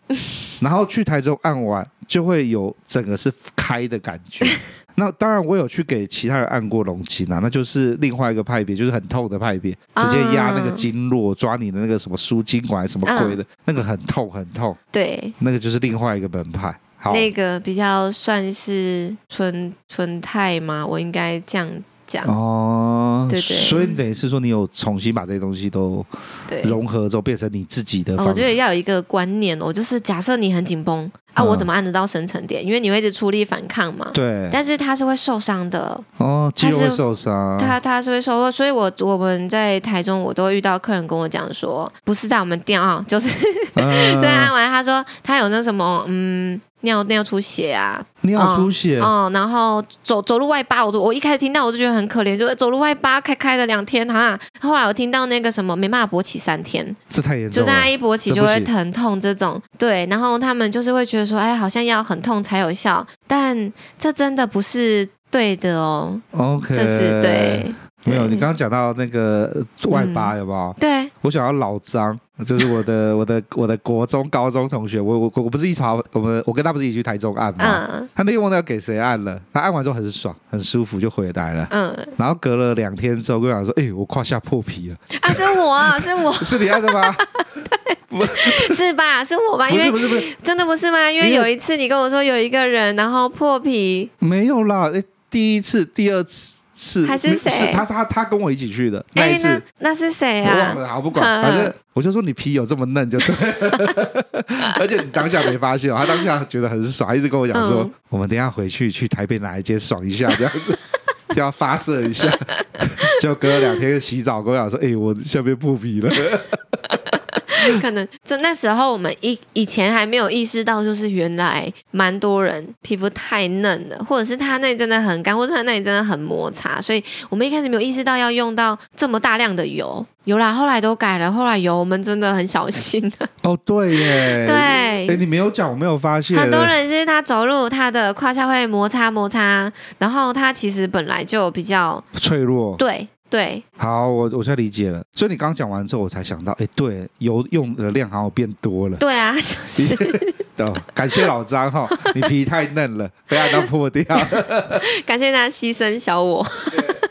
Speaker 1: 然后去台中按完就会有整个是开的感觉。(laughs) 那当然，我有去给其他人按过龙筋啊，那就是另外一个派别，就是很痛的派别，直接压那个经络，抓你的那个什么输精管什么鬼的，那个很痛很痛，
Speaker 3: 对，
Speaker 1: 那个就是另外一个门派。好，
Speaker 3: 那个比较算是纯纯泰吗？我应该这样讲。
Speaker 1: 哦，
Speaker 3: 对对
Speaker 1: 所以你等于是说，你有重新把这些东西都
Speaker 3: 对，
Speaker 1: 融合之后，变成你自己的。
Speaker 3: 我觉得要有一个观念哦，就是假设你很紧绷啊，
Speaker 1: 嗯。
Speaker 3: 我怎么按得到深层点？因为你会一直出力反抗嘛。
Speaker 1: 对，
Speaker 3: 但是他是会受伤的，
Speaker 1: 哦，肌肉会
Speaker 3: 它是
Speaker 1: 受伤，
Speaker 3: 他他是会受，所以我我们在台中，我都会遇到客人跟我讲说，不是在我们店啊，(laughs) 就是
Speaker 1: 嗯。(laughs)
Speaker 3: 对按完，他说他有那什么，嗯，尿尿出血啊，
Speaker 1: 尿出血，
Speaker 3: 哦，然后走走路外八，我都我一开始听到我就觉得很可怜，就走路外八开开了两天哈，后来我听到那个什么没办法勃起三天，
Speaker 1: 这太严重了。
Speaker 3: 就是他一勃起就会疼痛这种，对，然后他们就是会觉得说，哎，好像要很痛才有效，但这真的不是对的哦
Speaker 1: ，OK，
Speaker 3: 这是对。
Speaker 1: 没有，你刚刚讲到那个外八有没有？
Speaker 3: 对，
Speaker 1: 我想要老张，就是我的我的我的国中高中同学，我我我不是一查，我们我跟他不是一起去台中按吗？
Speaker 3: 嗯
Speaker 1: 他那天忘了要给谁按了，他按完之后很爽，很舒服就回来了。
Speaker 3: 嗯，
Speaker 1: 然后隔了两天之后，跟我讲说：“哎、我胯下破皮了，
Speaker 3: 啊，是我啊，是我 (laughs)
Speaker 1: 是你按的吗？” (laughs)
Speaker 3: 不是吧？是我吧？因为
Speaker 1: 不是不是不是，
Speaker 3: 真的不是吗？因
Speaker 1: 为
Speaker 3: 有一次你跟我说有一个人，然后破皮，
Speaker 1: 没有啦。哎，第一次、第二次是
Speaker 3: 还是谁？
Speaker 1: 是他他他跟我一起去的那一
Speaker 3: 哎，
Speaker 1: 次。
Speaker 3: 那那是谁啊？
Speaker 1: 我忘了，好不管，
Speaker 3: 嗯。
Speaker 1: 反正我就说你皮有这么嫩就对，(laughs) 而且你当下没发现哦，他当下觉得很爽，还一直跟我讲说，
Speaker 3: 嗯。
Speaker 1: 我们等一下回去去台北哪一间爽一下这样子，就要发射一下，(laughs) 就隔了两天洗澡跟我讲说，哎、我下面不皮了，
Speaker 3: 可能就那时候我们以以前还没有意识到，就是原来蛮多人皮肤太嫩了，或者是他那里真的很干，或者他那里真的很摩擦，所以我们一开始没有意识到要用到这么大量的油。有啦，后来都改了，后来油我们真的很小心。
Speaker 1: 哦，对耶，
Speaker 3: 对
Speaker 1: 哎，你没有讲，我没有发现，
Speaker 3: 很多人是他走路，他的胯下会摩擦摩擦，然后他其实本来就比较
Speaker 1: 脆弱，
Speaker 3: 对对，
Speaker 1: 好，我我现在理解了。所以你刚讲完之后，我才想到，哎，对，油用的量好像变多了。
Speaker 3: 对啊，(laughs) 就是。
Speaker 1: 哦，感谢老张哈，你皮太嫩了，被按到破掉。(laughs)
Speaker 3: 感谢他牺牲小我，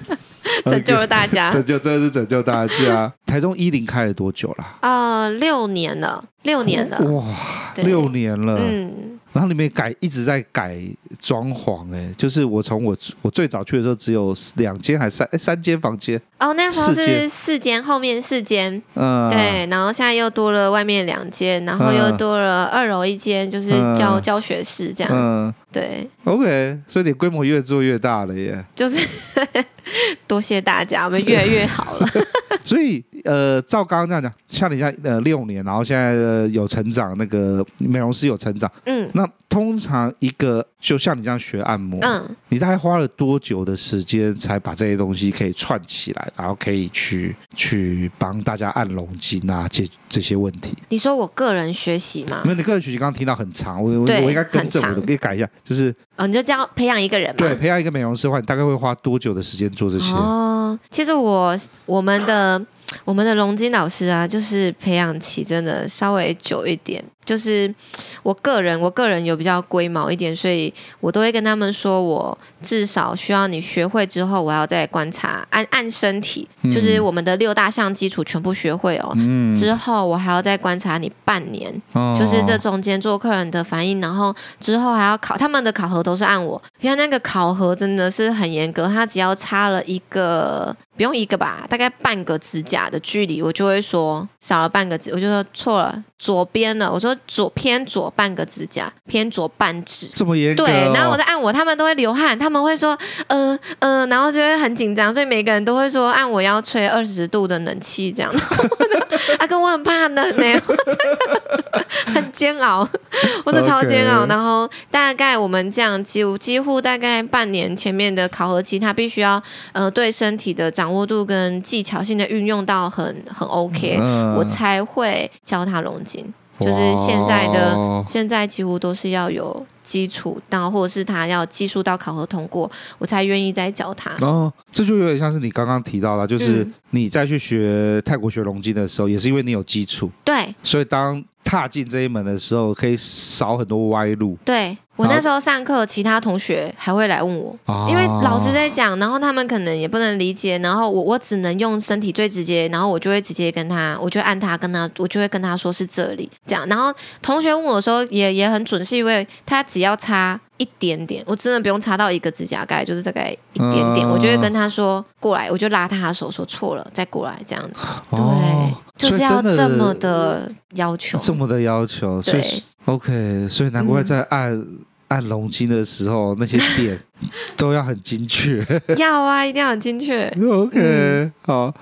Speaker 3: (laughs) 拯救了大家。
Speaker 1: 拯救真的是拯救大家。台中一零开了多久了？
Speaker 3: 呃，六年了，六年了。
Speaker 1: 哇，六年了。
Speaker 3: 嗯。
Speaker 1: 然后里面改一直在改装潢，哎，就是我从我我最早去的时候只有两间还是三三间房间
Speaker 3: 哦，那时候是四间，后面四间，嗯，对，然后现在又多了外面两间，然后又多了二楼一间，就是教、嗯、教学室这样，嗯，对
Speaker 1: ，OK，所以你规模越做越大了耶，
Speaker 3: 就是 (laughs) 多谢大家，我们越来越好了，(laughs) (laughs)
Speaker 1: 所以。呃，照刚刚这样讲，像你像呃六年，然后现在、呃、有成长，那个美容师有成长，嗯，那通常一个就像你这样学按摩，嗯，你大概花了多久的时间才把这些东西可以串起来，然后可以去去帮大家按龙筋啊，解这些问题？
Speaker 3: 你说我个人学习吗？
Speaker 1: 没有，你个人学习刚刚听到很长，我我我应该更正，我可以改一下，就是
Speaker 3: 哦，你就这样培养一个人，
Speaker 1: 对，培养一个美容师的话，你大概会花多久的时间做这些？
Speaker 3: 哦，其实我我们的。我们的龙金老师啊，就是培养期真的稍微久一点。就是我个人，我个人有比较龟毛一点，所以我都会跟他们说，我至少需要你学会之后，我要再观察按按身体，就是我们的六大项基础全部学会哦。嗯。之后我还要再观察你半年，就是这中间做客人的反应，然后之后还要考他们的考核都是按我。你看那个考核真的是很严格，他只要差了一个，不用一个吧，大概半个指甲的距离，我就会说少了半个指，我就说错了。左边了，我说左偏左半个指甲，偏左半指，
Speaker 1: 这么严格、哦。
Speaker 3: 对，然后我在按我，他们都会流汗，他们会说，嗯、呃、嗯、呃，然后就会很紧张，所以每个人都会说按我要吹二十度的冷气这样。阿 (laughs) 哥，我很怕冷呢，(laughs) 很煎熬，我的超煎熬。然后大概我们这样几乎几乎大概半年前面的考核期，他必须要呃对身体的掌握度跟技巧性的运用到很很 OK，、嗯、我才会教他龙筋。就是现在的现在几乎都是要有基础，然后或者是他要技术到考核通过，我才愿意再教他。
Speaker 1: 哦，这就有点像是你刚刚提到的，就是你再去学泰国学龙筋的时候，也是因为你有基础，
Speaker 3: 对，
Speaker 1: 所以当踏进这一门的时候，可以少很多歪路，
Speaker 3: 对。我那时候上课，其他同学还会来问我，因为老师在讲，然后他们可能也不能理解，然后我我只能用身体最直接，然后我就会直接跟他，我就按他跟他，我就会跟他说是这里这样。然后同学问我的时候也也很准，是因为他只要差一点点，我真的不用差到一个指甲盖，就是大概一点点，我就会跟他说过来，我就拉他的手说错了，再过来这样子。对，就是要这么的要求，
Speaker 1: 这么的要求。所以对，OK，所以难怪在按。按龙筋的时候，那些点 (laughs) 都要很精确。(laughs)
Speaker 3: 要啊，一定要很精确。
Speaker 1: OK，、嗯、好，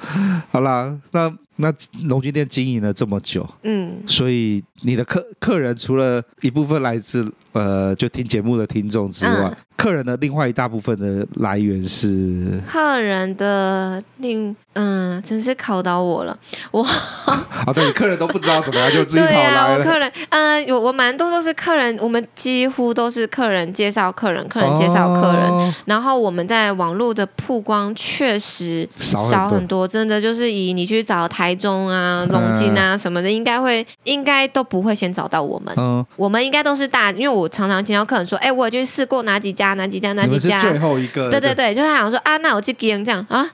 Speaker 1: 好啦，那那龙筋店经营了这么久，嗯，所以你的客客人除了一部分来自呃，就听节目的听众之外。嗯客人的另外一大部分的来源是
Speaker 3: 客人的另嗯，真是考倒我了，我 (laughs)
Speaker 1: 啊，对，客人都不知道怎么样就自己 (laughs) 跑来了。对啊，
Speaker 3: 我客人嗯，有我蛮多都是客人，我们几乎都是客人介绍客人，客人介绍客人，哦、然后我们在网络的曝光确实少很多，很多，真的就是以你去找台中啊、龙津啊什么的，应该会应该都不会先找到我们。嗯，我们应该都是大，因为我常常听到客人说，哎，我已经试过哪几家。哪几家？哪几家？
Speaker 1: 最后一个。
Speaker 3: 对对对，就他想说啊，那我去跟这样啊。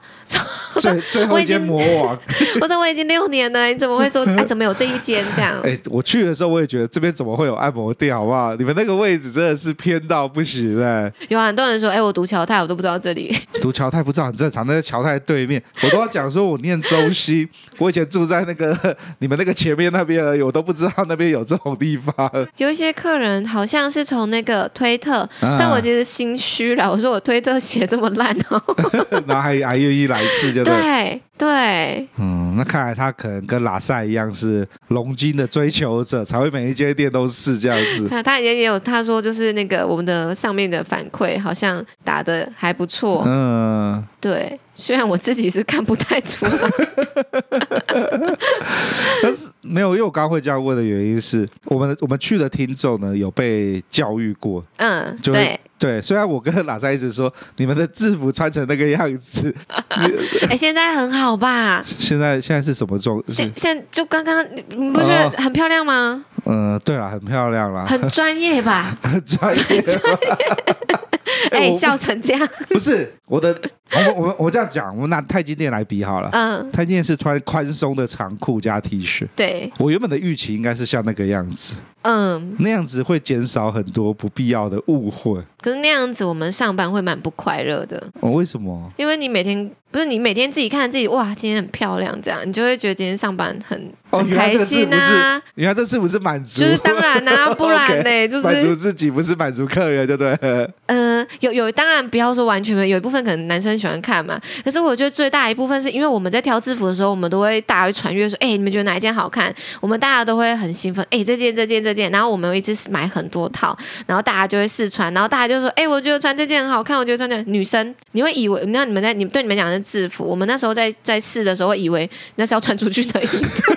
Speaker 1: 最最后一间魔王。(laughs)
Speaker 3: 我说我已经六年了，你怎么会说啊？怎么有这一间这样？(laughs)
Speaker 1: 哎，我去的时候我也觉得这边怎么会有按摩店，好不好？你们那个位置真的是偏到不行哎。
Speaker 3: 有很多人说，哎，我读侨泰，我都不知道这里。(laughs)
Speaker 1: 读侨泰不知道很正常，那在侨泰对面，我都要讲说我念周西，我以前住在那个你们那个前面那边而已，我都不知道那边有这种地方。
Speaker 3: 有一些客人好像是从那个推特，但我觉得。心虚了，我说我推特写这么烂哦，(laughs)
Speaker 1: 然后还还愿意来试，就对。
Speaker 3: 对，对。
Speaker 1: 嗯，那看来他可能跟拉塞一样是龙金的追求者，才会每一间店都是这样子。(laughs)
Speaker 3: 他他也也有他说就是那个我们的上面的反馈好像打的还不错，嗯，对，虽然我自己是看不太出来，(laughs)
Speaker 1: 但是没有，因为我刚刚会这样问的原因是我们我们去的听众呢有被教育过，嗯，就对。对，虽然我跟喇赛一直说你们的制服穿成那个样子，(laughs)
Speaker 3: 哎，现在很好吧？
Speaker 1: 现在现在是什
Speaker 3: 么状？现就刚刚，你不觉得很漂亮吗？
Speaker 1: 嗯、呃，对了，很漂亮啦，
Speaker 3: 很专业吧？
Speaker 1: 很 (laughs) 专业。(laughs)
Speaker 3: 哎，笑成这样？
Speaker 1: 不是我的，我们我们我这样讲，我们拿太极店来比好了。嗯，太极店是穿宽松的长裤加 T 恤。对，我原本的预期应该是像那个样子。嗯，那样子会减少很多不必要的误会。
Speaker 3: 可是那样子我们上班会蛮不快乐的。
Speaker 1: 哦，为什么？
Speaker 3: 因为你每天不是你每天自己看自己，哇，今天很漂亮，这样你就会觉得今天上班很很开心啊。
Speaker 1: 你看这是不是满足，
Speaker 3: 就是当然啊，(laughs) 不然呢，okay, 就是
Speaker 1: 满足自己，不是满足客人，对不对？
Speaker 3: 嗯、呃，有有，当然不要说完全没有，有一部分可能男生喜欢看嘛。可是我觉得最大一部分是因为我们在挑制服的时候，我们都会大家会传阅说，哎，你们觉得哪一件好看？我们大家都会很兴奋，哎，这件这件这件，然后我们会一直买很多套，然后大家就会试穿，然后大家就说，哎，我觉得穿这件很好看，我觉得穿这件女生，你会以为那你们在你对你们讲的是制服，我们那时候在在试的时候会以为那是要穿出去的衣服。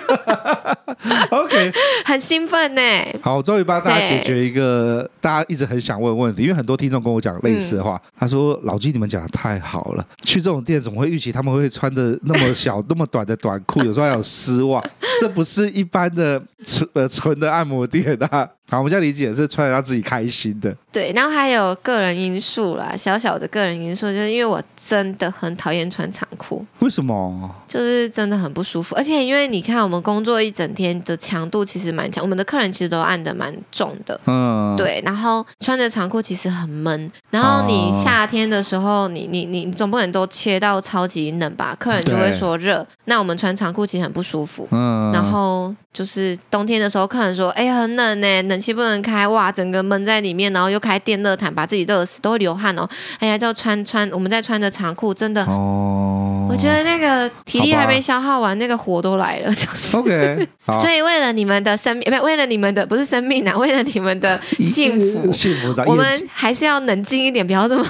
Speaker 3: (laughs)
Speaker 1: OK，
Speaker 3: 很兴奋呢。
Speaker 1: 好，我终于帮大家解决一个大家一直很想问的问题，因为很多听众跟我讲类似的话，嗯、他说：“老鸡，你们讲的太好了，去这种店怎么会预期他们会穿的那么小、(laughs) 那么短的短裤？有时候还有丝袜，这不是一般的纯呃纯的按摩店啊。”好，我们现在理解是穿的让自己开心的。
Speaker 3: 对，然后还有个人因素啦，小小的个人因素，就是因为我真的很讨厌穿长裤。
Speaker 1: 为什么？
Speaker 3: 就是真的很不舒服，而且因为你看，我们工作一整天的强度其实蛮强，我们的客人其实都按的蛮重的。嗯，对。然后穿着长裤其实很闷，然后你夏天的时候，你你你你总不能都切到超级冷吧？客人就会说热。那我们穿长裤其实很不舒服。嗯。然后就是冬天的时候，客人说：“哎，很冷呢，冷。”气不能开哇，整个闷在里面，然后又开电热毯，把自己热死，都会流汗哦。哎呀，就穿穿，我们在穿着长裤，真的，哦，我觉得那个体力还没消耗完，那个火都来了，(laughs) 就是
Speaker 1: OK。
Speaker 3: 所以为了你们的生命，不，为了你们的不是生命啊，(laughs) 为了你们的幸福，(laughs)
Speaker 1: 幸福，
Speaker 3: 我们还是要冷静一点，不要这么，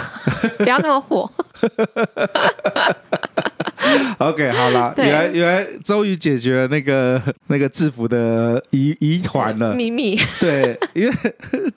Speaker 3: 不要这么火。(laughs)
Speaker 1: OK，好了，原来原来终于解决了那个那个制服的疑疑团了
Speaker 3: 秘密。
Speaker 1: 对，因为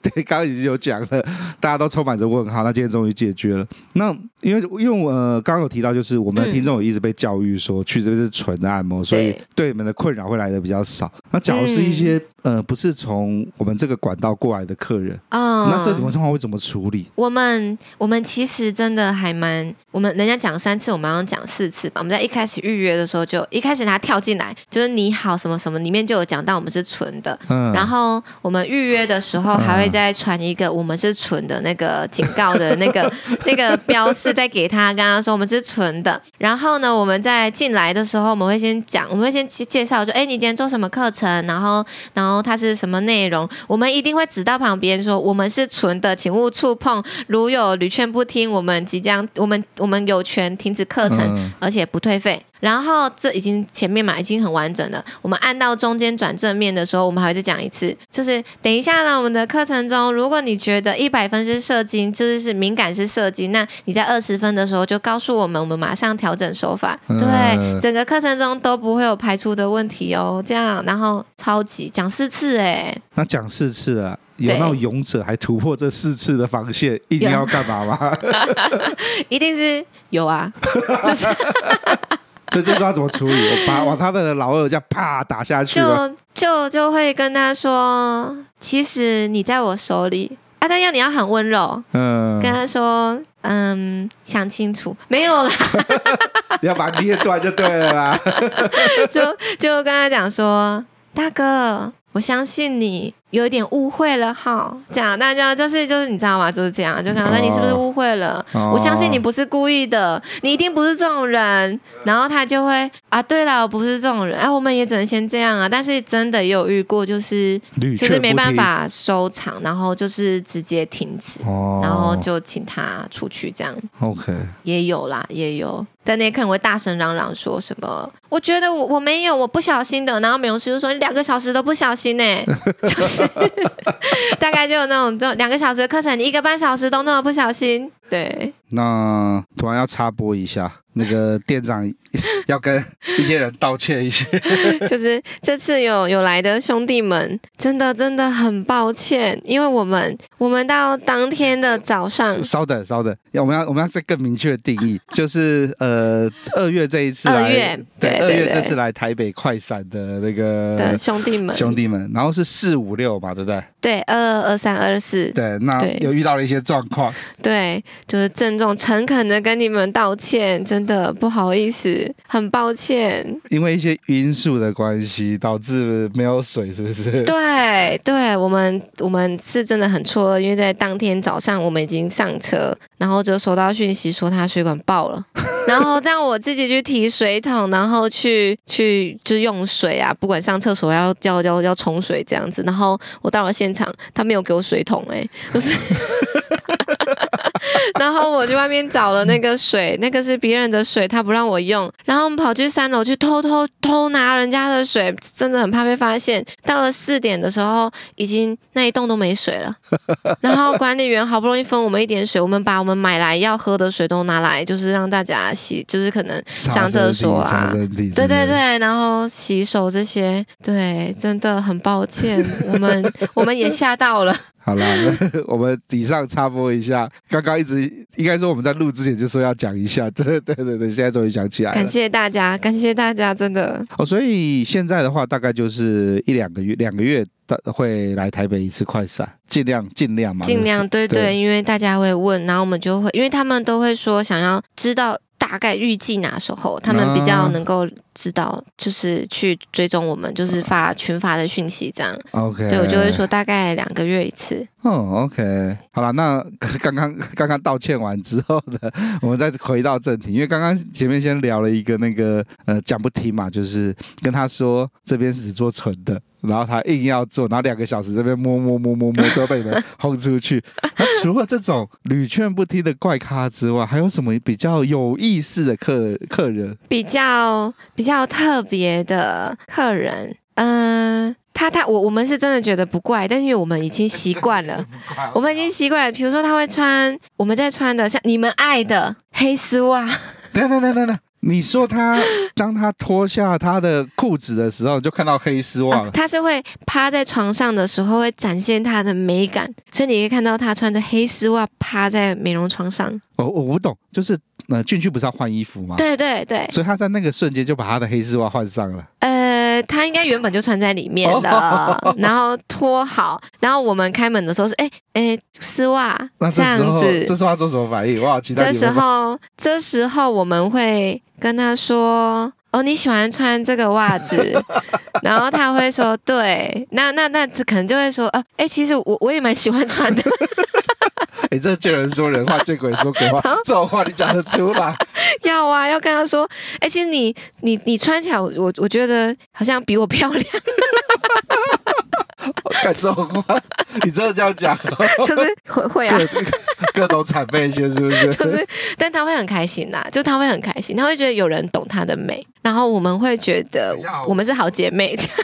Speaker 1: 对刚刚已经有讲了，大家都充满着问号。那今天终于解决了。那因为因为我呃刚刚有提到，就是我们的听众有一直被教育说去这边是纯的按摩，嗯、所以对你们的困扰会来的比较少。那假如是一些。嗯呃，不是从我们这个管道过来的客人啊，嗯、那这种情况会怎么处理？
Speaker 3: 我们我们其实真的还蛮，我们人家讲三次，我们要讲四次吧。我们在一开始预约的时候就，就一开始他跳进来，就是你好什么什么，里面就有讲到我们是纯的。嗯，然后我们预约的时候还会再传一个我们是纯的那个警告的那个 (laughs) 那个标示，再给他，跟他说我们是纯的。然后呢，我们在进来的时候，我们会先讲，我们会先介绍，说，哎，你今天做什么课程？然后，然后。它是什么内容？我们一定会指到旁边说，我们是纯的，请勿触碰。如有屡劝不听，我们即将，我们我们有权停止课程，嗯、而且不退费。然后这已经前面嘛，已经很完整了。我们按到中间转正面的时候，我们还会再讲一次，就是等一下呢，我们的课程中，如果你觉得一百分是射精，就是是敏感是射精，那你在二十分的时候就告诉我们，我们马上调整手法。对，整个课程中都不会有排除的问题哦。这样，然后超级讲四次哎，
Speaker 1: 那讲四次啊，有那种勇者还突破这四次的防线，一定要干嘛吗？(laughs)
Speaker 3: 一定是有啊，就是。
Speaker 1: 所以这时候要怎么处理？我把往他的老二这样啪打下去，
Speaker 3: 就就就会跟他说：“其实你在我手里啊，但要你要很温柔，嗯，跟他说，嗯，想清楚没有啦，(laughs)
Speaker 1: 你要把捏断就对了啦，(laughs)
Speaker 3: 就就跟他讲说，大哥，我相信你。”有一点误会了哈，这样大家就是就是你知道吗？就是这样，就可能说你是不是误会了？哦、我相信你不是故意的，你一定不是这种人。然后他就会啊，对了，我不是这种人。哎、啊，我们也只能先这样啊。但是真的也有遇过，就是就是没办法收场，然后就是直接停止，哦、然后就请他出去这样。
Speaker 1: OK，
Speaker 3: 也有啦，也有。但那些客人会大声嚷嚷说什么？我觉得我我没有，我不小心的。然后美容师就说你两个小时都不小心呢、欸，(laughs) 就是。大概就有那种，就两个小时的课程，你一个半小时都那么不小心，对，
Speaker 1: 那突然要插播一下，那个店长要跟一些人道歉一些，(laughs)
Speaker 3: 就是这次有有来的兄弟们，真的真的很抱歉，因为我们我们到当天的早上，
Speaker 1: 稍等稍等，要我们要我们要再更明确的定义，就是呃二月这一次来，
Speaker 3: 二月
Speaker 1: 对二
Speaker 3: 对对。
Speaker 1: 月这次来台北快闪的那个
Speaker 3: 的兄弟们。
Speaker 1: 兄弟们，然后是四五六嘛，对不对？
Speaker 3: 对二二二三二四，
Speaker 1: 对，那
Speaker 3: 对。
Speaker 1: 有遇到了一些状况，
Speaker 3: 对，就是郑重诚恳的跟你们道歉，真的不好意思，很抱歉。
Speaker 1: 因为一些因素的关系导致没有水，是不是？
Speaker 3: 对，对我们我们是真的很错愕，因为在当天早上我们已经上车，然后就收到讯息说他水管爆了，(laughs) 然后让我自己去提水桶，然后去去就用水啊，不管上厕所要要要要冲水这样子，然后我到了现场，他没有给我水桶、欸，哎，就是。(laughs) (laughs) 然后我去外面找了那个水，(laughs) 那个是别人的水，他不让我用。然后我们跑去三楼去偷偷偷拿人家的水，真的很怕被发现。到了四点的时候，已经那一栋都没水了。(laughs) 然后管理员好不容易分我们一点水，我们把我们买来要喝的水都拿来，就是让大家洗，就是可能上厕所啊，对对对，然后洗手这些，对，真的很抱歉，我们我们也吓到了。
Speaker 1: 好啦，(laughs) 我们以上插播一下，刚刚一直应该说我们在录之前就说要讲一下，(laughs) 对对对对，现在终于想起来了。
Speaker 3: 感谢大家，感谢大家，真的。
Speaker 1: 哦，所以现在的话，大概就是一两个月，两个月会来台北一次快闪，尽量尽量嘛，
Speaker 3: 尽量对对，
Speaker 1: 对，
Speaker 3: 因为大家会问，然后我们就会，因为他们都会说想要知道。大概预计哪时候他们比较能够知道，就是去追踪我们，就是发群发的讯息这样。
Speaker 1: OK，
Speaker 3: 所以我就会说大概两个月一次。
Speaker 1: 哦，OK，好了，那刚刚刚刚道歉完之后呢，我们再回到正题，因为刚刚前面先聊了一个那个呃讲不听嘛，就是跟他说这边是只做纯的。然后他硬要做，然后两个小时这边摸摸摸摸摸，就被你们轰出去。那除了这种屡劝不听的怪咖之外，还有什么比较有意思的客客人？
Speaker 3: 比较比较特别的客人，嗯、他他我我们是真的觉得不怪，但是我们已经习惯了，我们已经习惯了。比如说他会穿我们在穿的像你们爱的黑丝袜。
Speaker 1: 等等等等等。你说他当他脱下他的裤子的时候，就看到黑丝袜、
Speaker 3: 啊。他是会趴在床上的时候会展现他的美感，所以你可以看到他穿着黑丝袜趴在美容床上。
Speaker 1: 哦，我不懂，就是呃进去不是要换衣服吗？
Speaker 3: 对对对。所
Speaker 1: 以他在那个瞬间就把他的黑丝袜换上了。
Speaker 3: 呃，他应该原本就穿在里面的，哦、(laughs) 然后脱好，然后我们开门的时候是哎哎丝袜这样子。
Speaker 1: 这时候他做什么反应？我好期待。
Speaker 3: 这时候这时候我们会。跟他说：“哦，你喜欢穿这个袜子。(laughs) ”然后他会说：“对。那”那那可能就会说：“啊，哎，其实我我也蛮喜欢穿的。” (laughs)
Speaker 1: 哎，这见人说人话，见鬼说鬼话，这种话你讲得出来？
Speaker 3: 要啊，要跟他说：“哎，其实你你你穿起来，我我觉得好像比我漂亮。(laughs) ”
Speaker 1: 感受话，你真的这样讲？
Speaker 3: 就是会会啊，(laughs)
Speaker 1: 各种谄媚一些，是不是？
Speaker 3: 就是，但他会很开心呐，就他会很开心，他会觉得有人懂他的美，然后我们会觉得我们是好姐妹这样。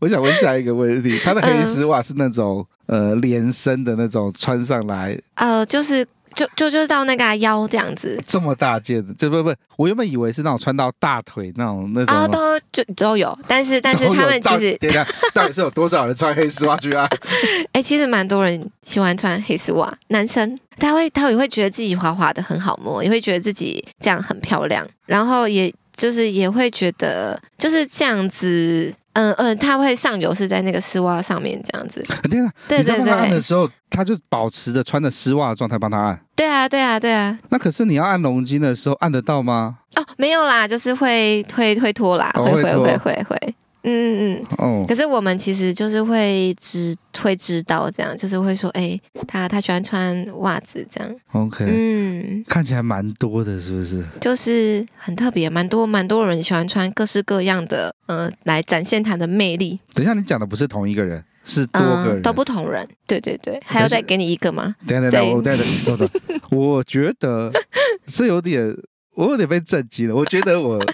Speaker 1: 我想问下一个问题，他的黑丝袜是那种、嗯、呃连身的那种穿上来？
Speaker 3: 呃，就是。就就就是到那个腰这样子，
Speaker 1: 这么大件的，就不不，我原本以为是那种穿到大腿那种那种。啊，
Speaker 3: 都就都有，但是但是他们其实
Speaker 1: 到，到底是有多少人穿黑丝袜去啊？(laughs)
Speaker 3: 哎、欸，其实蛮多人喜欢穿黑丝袜，男生。他会他也会觉得自己滑滑的很好摸，也会觉得自己这样很漂亮，然后也就是也会觉得就是这样子。嗯嗯，他会上油是在那个丝袜上面这样子。
Speaker 1: 对啊！对对对，按的时候，他就保持着穿着丝袜的状态帮他按。
Speaker 3: 对啊对啊对啊。那
Speaker 1: 可是你要按龙筋的时候按得到吗？
Speaker 3: 哦，没有啦，就是会会会拖啦，会会会会会。嗯嗯嗯，哦，可是我们其实就是会知会知道这样，就是会说，哎、欸，他他喜欢穿袜子这样。
Speaker 1: OK，嗯，看起来蛮多的，是不是？
Speaker 3: 就是很特别，蛮多蛮多人喜欢穿各式各样的，呃，来展现他的魅力。
Speaker 1: 等一下，你讲的不是同一个人，是多个人，
Speaker 3: 嗯、都不同人。对对对，还要再给你一个吗？
Speaker 1: 等等等，我等等等等，我觉得是有点，我有点被震惊了。我觉得我。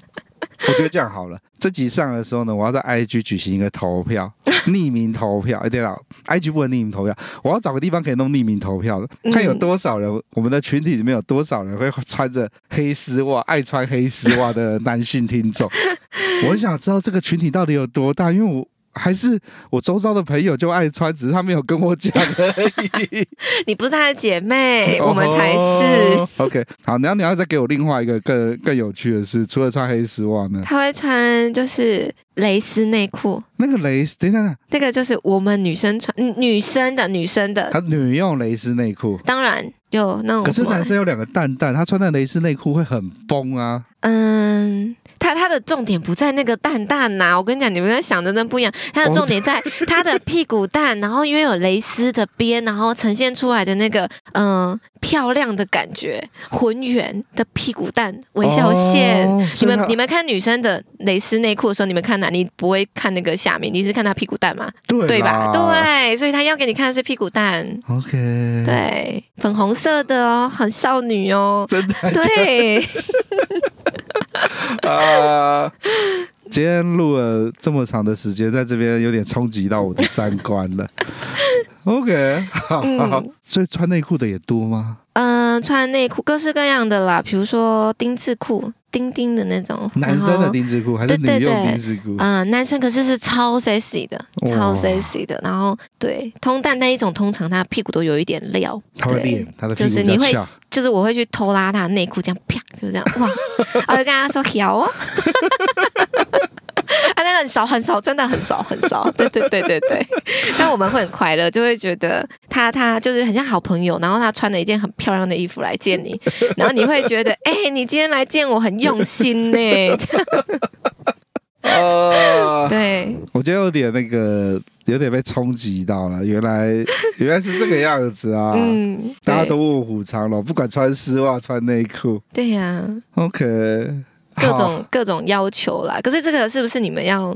Speaker 1: (laughs) 我觉得这样好了。这集上的时候呢，我要在 IG 举行一个投票，(laughs) 匿名投票。哎，对了，IG 不能匿名投票，我要找个地方可以弄匿名投票的，看有多少人，嗯、我们的群体里面有多少人会穿着黑丝袜、爱穿黑丝袜的男性听众。(laughs) 我很想知道这个群体到底有多大，因为我。还是我周遭的朋友就爱穿，只是他没有跟我讲而已。
Speaker 3: 你不是他的姐妹，(laughs) 我们才是。
Speaker 1: Oh, OK，好，然后你要再给我另外一个更更有趣的是，除了穿黑丝袜呢？
Speaker 3: 他会穿就是蕾丝内裤。
Speaker 1: 那个蕾丝，等等，
Speaker 3: 那个就是我们女生穿，女生的女生的。
Speaker 1: 她女用蕾丝内裤，
Speaker 3: 当然有那种。
Speaker 1: 可是男生有两个蛋蛋，他穿的蕾丝内裤会很崩啊。
Speaker 3: 嗯。他他的重点不在那个蛋蛋呐、啊，我跟你讲，你们在想的那不一样。他的重点在他的屁股蛋，然后因为有蕾丝的边，然后呈现出来的那个嗯、呃、漂亮的感觉，浑圆的屁股蛋微笑线。哦、你们你们看女生的蕾丝内裤的时候，你们看哪？你不会看那个下面，你是看她屁股蛋吗？
Speaker 1: 对
Speaker 3: 对吧？对，所以他要给你看的是屁股蛋。
Speaker 1: OK，
Speaker 3: 对，粉红色的哦，很少女哦，
Speaker 1: 真的 (laughs)
Speaker 3: 对。(laughs)
Speaker 1: 啊！今天录了这么长的时间，在这边有点冲击到我的三观了。OK，好，嗯、所以穿内裤的也多吗？
Speaker 3: 嗯、呃，穿内裤各式各样的啦，比如说丁字裤。丁丁的那种，
Speaker 1: 男生的丁字裤还是女用丁字裤？
Speaker 3: 嗯，男生可是是超 sexy 的，超 sexy 的。然后对，通蛋那一种，通常他屁股都有一点料。
Speaker 1: 他会练，他的
Speaker 3: 就是你会，就是我会去偷拉他内裤，这样啪，就这样哇，(laughs) 我就跟他说 (laughs) 好哦。(laughs) 啊，那个很少很少，真的很少很少。对对对对对，但我们会很快乐，就会觉得他他就是很像好朋友。然后他穿了一件很漂亮的衣服来见你，(laughs) 然后你会觉得，哎、欸，你今天来见我很用心呢。(laughs)
Speaker 1: 啊，
Speaker 3: 对，
Speaker 1: 我今天有点那个，有点被冲击到了。原来原来是这个样子啊！嗯，大家都卧虎藏龙，不管穿丝袜穿内裤。
Speaker 3: 对呀、啊。
Speaker 1: OK。
Speaker 3: 各种各种要求啦，可是这个是不是你们要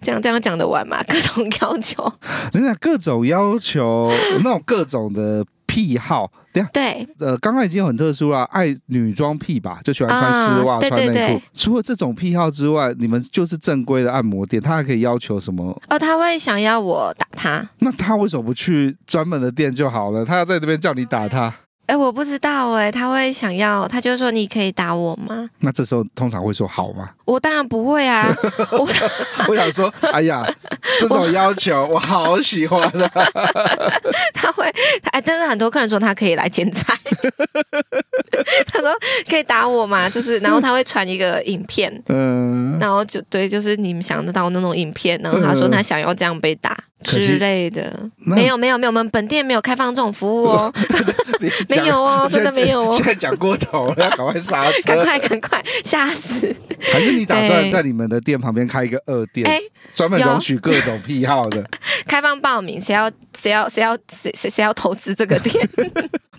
Speaker 3: 这样这样讲的完嘛？(laughs) 各种要求，
Speaker 1: 你讲各种要求，那种各种的癖好，对呃，刚刚已经很特殊了，爱女装癖吧，就喜欢穿丝袜、啊、穿内裤。对对对，除了这种癖好之外，你们就是正规的按摩店，他还可以要求什么？
Speaker 3: 哦，他会想要我打他，
Speaker 1: 那他为什么不去专门的店就好了？他要在这边叫你打他？
Speaker 3: 哎，我不知道哎，他会想要，他就说你可以打我吗？
Speaker 1: 那这时候通常会说好吗？(laughs)
Speaker 3: 我当然不会啊！我 (laughs)
Speaker 1: 我想说，哎呀，这种要求我，我好喜欢啊！(laughs)
Speaker 3: 他会，哎，但是很多客人说他可以来剪彩，他说可以打我吗？就是，然后他会传一个影片，嗯，然后就对，就是你们想得到那种影片，然后他说他想要这样被打。之类的，没有没有没有，我们本店没有开放这种服务哦，(laughs) 没有哦，真的没有哦。
Speaker 1: 现在讲过头了，要赶快刹车，(laughs)
Speaker 3: 赶快赶快，吓死！
Speaker 1: 还是你打算在你们的店旁边开一个二店，哎，专门容许各种癖好的？(laughs)
Speaker 3: 开放报名，谁要谁要谁要谁谁谁要投资这个店？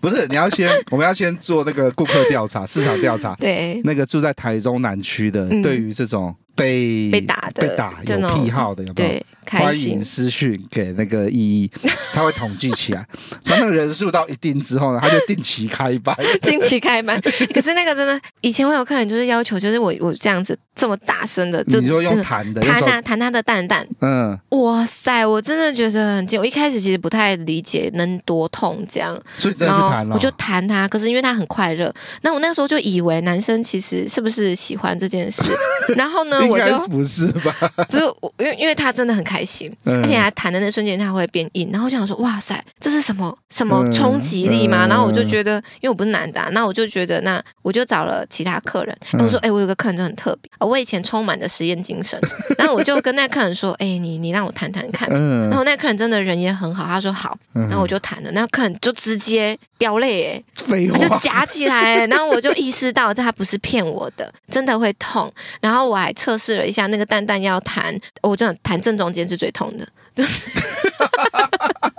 Speaker 1: 不是，你要先，我们要先做那个顾客调查、市场调查。
Speaker 3: 对，
Speaker 1: 那个住在台中南区的，对于这种。被
Speaker 3: 被打的，
Speaker 1: 被打有癖好的有没有？
Speaker 3: 对，
Speaker 1: 欢迎私讯给那个 (laughs) 依依，他会统计起来。当那个人数到一定之后呢，他就定期开班。
Speaker 3: 定期开班，可是那个真的，以前我有客人就是要求，就是我我这样子这么大声的，就
Speaker 1: 你说用弹的，
Speaker 3: 弹啊弹他的蛋蛋。嗯，哇塞，我真的觉得很近。我一开始其实不太理解能多痛这样，
Speaker 1: 所以真的去弹了。
Speaker 3: 我就弹他，可是因为他很快乐，那我那时候就以为男生其实是不是喜欢这件事，然后呢？我就
Speaker 1: 不是吧？(laughs)
Speaker 3: 不是我，因为因为他真的很开心，嗯、而且他弹的那瞬间他会变硬，然后我想说，哇塞，这是什么什么冲击力吗？然后我就觉得，因为我不是男的、啊，那我就觉得，那我就找了其他客人，然后我说，哎、我有个客人真的很特别，我以前充满着实验精神，(laughs) 然后我就跟那客人说，哎、欸，你你让我弹弹看，嗯、然后那客人真的人也很好，他说好，然后我就弹了，那客人就直接飙泪，哎，他就夹起来，然后我就意识到这他不是骗我的，真的会痛，然后我还测试了一下。那个蛋蛋要弹，我真的弹正中间是最痛的，就是 (laughs)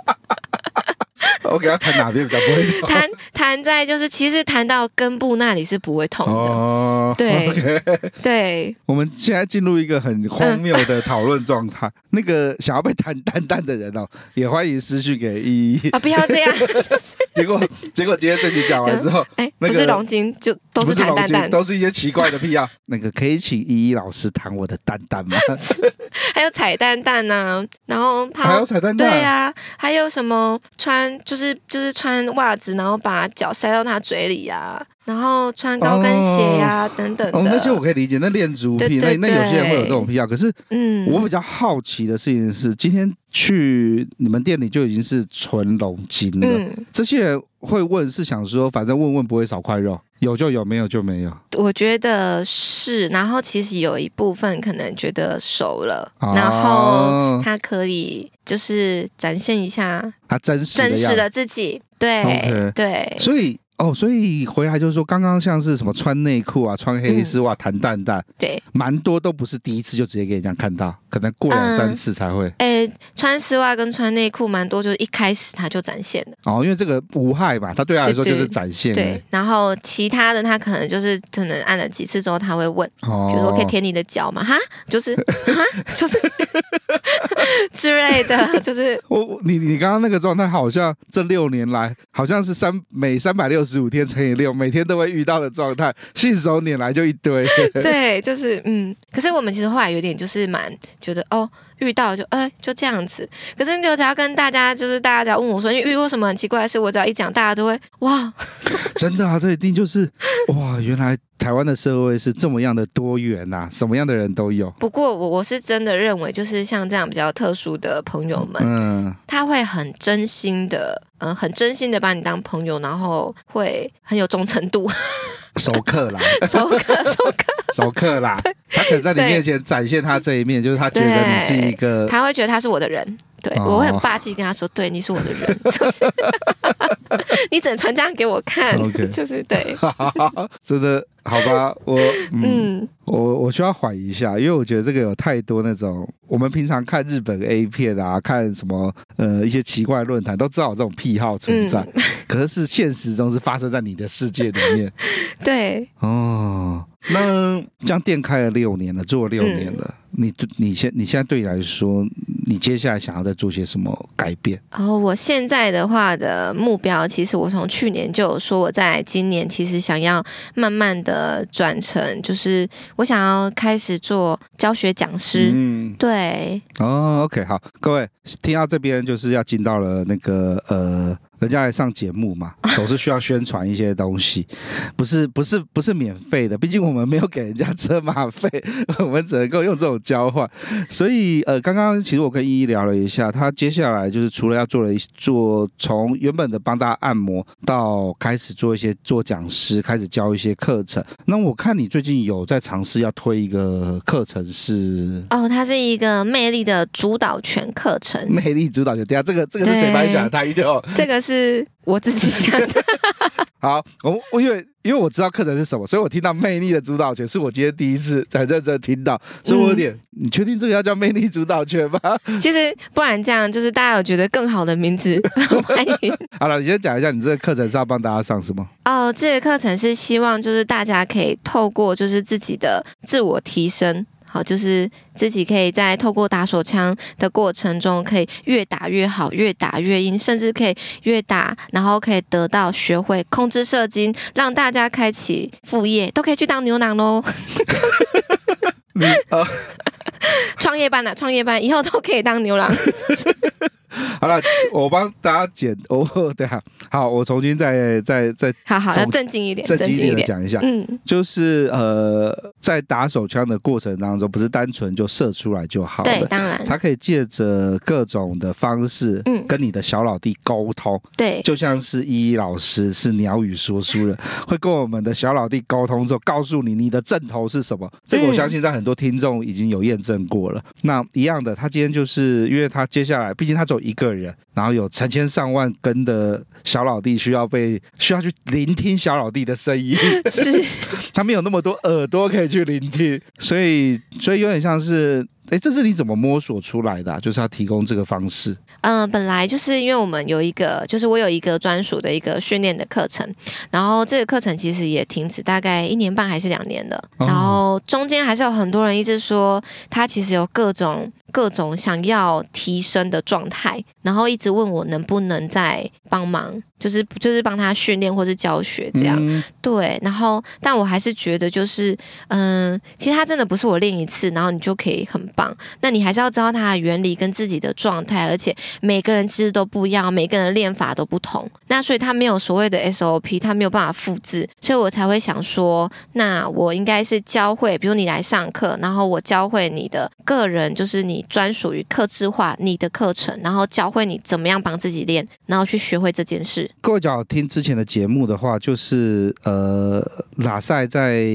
Speaker 1: 我给他弹哪边比较不会痛？(laughs)
Speaker 3: 弹弹在就是其实弹到根部那里是不会痛的。
Speaker 1: 哦，
Speaker 3: 对
Speaker 1: okay
Speaker 3: 对，
Speaker 1: 我们现在进入一个很荒谬的讨论状态。那个想要被弹蛋蛋的人哦，也欢迎私讯给依依
Speaker 3: 啊！不要这样，(laughs) 就是
Speaker 1: 结果结果今天这集讲完之后，哎，
Speaker 3: 不是龙筋就都是弹蛋蛋，
Speaker 1: 都是一些奇怪的癖好。那个可以请依依老师弹我的 (laughs) 蛋蛋吗？
Speaker 3: 还有彩蛋蛋呢，然后
Speaker 1: 还有彩蛋蛋，
Speaker 3: 对呀，还有什么穿就是就是穿袜子，然后把脚塞到他嘴里呀。然后穿高跟鞋呀、啊哦、等等的，哦，
Speaker 1: 那些我可以理解。那恋足癖，那那有些人会有这种癖好。可是，嗯，我比较好奇的事情是，今天去你们店里就已经是纯龙筋了。嗯，这些人会问，是想说，反正问问不会少块肉，有就有，没有就没有。
Speaker 3: 我觉得是。然后其实有一部分可能觉得熟了，哦、然后他可以就是展现一下
Speaker 1: 他真实
Speaker 3: 真实的自己。对对，
Speaker 1: 所以。哦，所以回来就是说，刚刚像是什么穿内裤啊、穿黑丝袜、弹蛋蛋，
Speaker 3: 对，
Speaker 1: 蛮多都不是第一次就直接给人家看到，可能过两三次才会。
Speaker 3: 哎、嗯，穿丝袜跟穿内裤蛮多，就是一开始他就展现的。
Speaker 1: 哦，因为这个无害嘛，他对他来说就是展现。
Speaker 3: 对，对，然后其他的他可能就是可能按了几次之后他会问，哦、比如说可以舔你的脚嘛？哈，就是 (laughs) 哈，就是 (laughs) 之类的，就是
Speaker 1: 我你你刚刚那个状态，好像这六年来好像是三每三百六十五天乘以六，每天都会遇到的状态，信手拈来就一堆。(laughs)
Speaker 3: 对，就是嗯。可是我们其实后来有点就是蛮觉得哦，遇到就哎就这样子。可是你只要跟大家就是大家只要问我说你遇过什么很奇怪的事，我只要一讲，大家都会哇，(laughs)
Speaker 1: 真的啊，这一定就是哇，原来台湾的社会是这么样的多元呐、啊，什么样的人都有。
Speaker 3: 不过我我是真的认为，就是像这样比较特殊的朋友们，嗯，他会很真心的。嗯，很真心的把你当朋友，然后会很有忠诚度，
Speaker 1: 熟客啦，
Speaker 3: 熟客，(laughs) 熟客，
Speaker 1: 熟客啦。他可能在你面前展现他这一面，就是他觉得你是一个，
Speaker 3: 他会觉得他是我的人。对，我会很霸气跟他说：“对，你是我的人，(laughs) 就是 (laughs) 你只能传这样给我看，(laughs) 就是对。”
Speaker 1: 真的好吧？我嗯，我我需要缓一下，因为我觉得这个有太多那种我们平常看日本 A 片啊，看什么呃一些奇怪论坛都知道有这种癖好存在，可是是现实中是发生在你的世界里面。
Speaker 3: 对
Speaker 1: 哦，那这样店开了六年了，做了六年了，你你现你现在对你来说？你接下来想要再做些什么改变？
Speaker 3: 哦，我现在的话的目标，其实我从去年就有说，我在今年其实想要慢慢的转成，就是我想要开始做教学讲师。嗯，对。
Speaker 1: 哦，OK，好，各位听到这边就是要进到了那个呃。人家来上节目嘛，(laughs) 总是需要宣传一些东西，不是不是不是免费的，毕竟我们没有给人家车马费，(laughs) 我们只能够用这种交换。所以呃，刚刚其实我跟依依聊了一下，他接下来就是除了要做了一做从原本的帮大家按摩，到开始做一些做讲师，开始教一些课程。那我看你最近有在尝试要推一个课程是
Speaker 3: 哦，它是一个魅力的主导权课程。(laughs)
Speaker 1: 魅力主导权，等下这个这个是谁帮你讲的？他一定要
Speaker 3: 这个是。我自己想的。(laughs)
Speaker 1: 好，我我因为因为我知道课程是什么，所以我听到魅力的主导权是我今天第一次很认真听到，所以我有点，嗯、你确定这个要叫魅力主导权吗？(laughs)
Speaker 3: 其实不然这样，就是大家有觉得更好的名字，(laughs) 欢迎。
Speaker 1: 好了，你先讲一下你这个课程是要帮大家上什么？
Speaker 3: 哦，这个课程是希望就是大家可以透过就是自己的自我提升。好，就是自己可以在透过打手枪的过程中，可以越打越好，越打越硬，甚至可以越打，然后可以得到学会控制射精，让大家开启副业，都可以去当牛郎喽。(laughs) (laughs) 创业班了，创业班以后都可以当牛郎。(laughs) (laughs)
Speaker 1: 好了，我帮大家剪哦，对啊，好，我重新再再再，
Speaker 3: 好好，要正经一点，
Speaker 1: 正经一点的讲一下，嗯，就是呃，在打手枪的过程当中，不是单纯就射出来就好了，
Speaker 3: 对，当然，
Speaker 1: 他可以借着各种的方式，嗯，跟你的小老弟沟通，
Speaker 3: 对，
Speaker 1: 就像是依依老师是鸟语说书人，(laughs) 会跟我们的小老弟沟通之后，告诉你你的阵头是什么，这个我相信在很多听众已经有验证过了。那一样的，他今天就是因为他接下来，毕竟他走一个。人，然后有成千上万根的小老弟需要被需要去聆听小老弟的声音，
Speaker 3: 是 (laughs)
Speaker 1: 他没有那么多耳朵可以去聆听，所以所以有点像是。哎，这是你怎么摸索出来的啊？就是要提供这个方式。
Speaker 3: 嗯、呃，本来就是因为我们有一个，就是我有一个专属的一个训练的课程，然后这个课程其实也停止大概一年半还是两年了，然后中间还是有很多人一直说他其实有各种。各种想要提升的状态，然后一直问我能不能再帮忙，就是就是帮他训练或是教学这样。嗯、对，然后但我还是觉得就是，嗯、呃，其实他真的不是我练一次，然后你就可以很棒。那你还是要知道它的原理跟自己的状态，而且每个人其实都不一样，每个人的练法都不同。那所以他没有所谓的 SOP，他没有办法复制，所以我才会想说，那我应该是教会，比如你来上课，然后我教会你的个人，就是你。专属于客制化你的课程，然后教会你怎么样帮自己练，然后去学会这件事。
Speaker 1: 各位只要听之前的节目的话，就是呃，拉塞在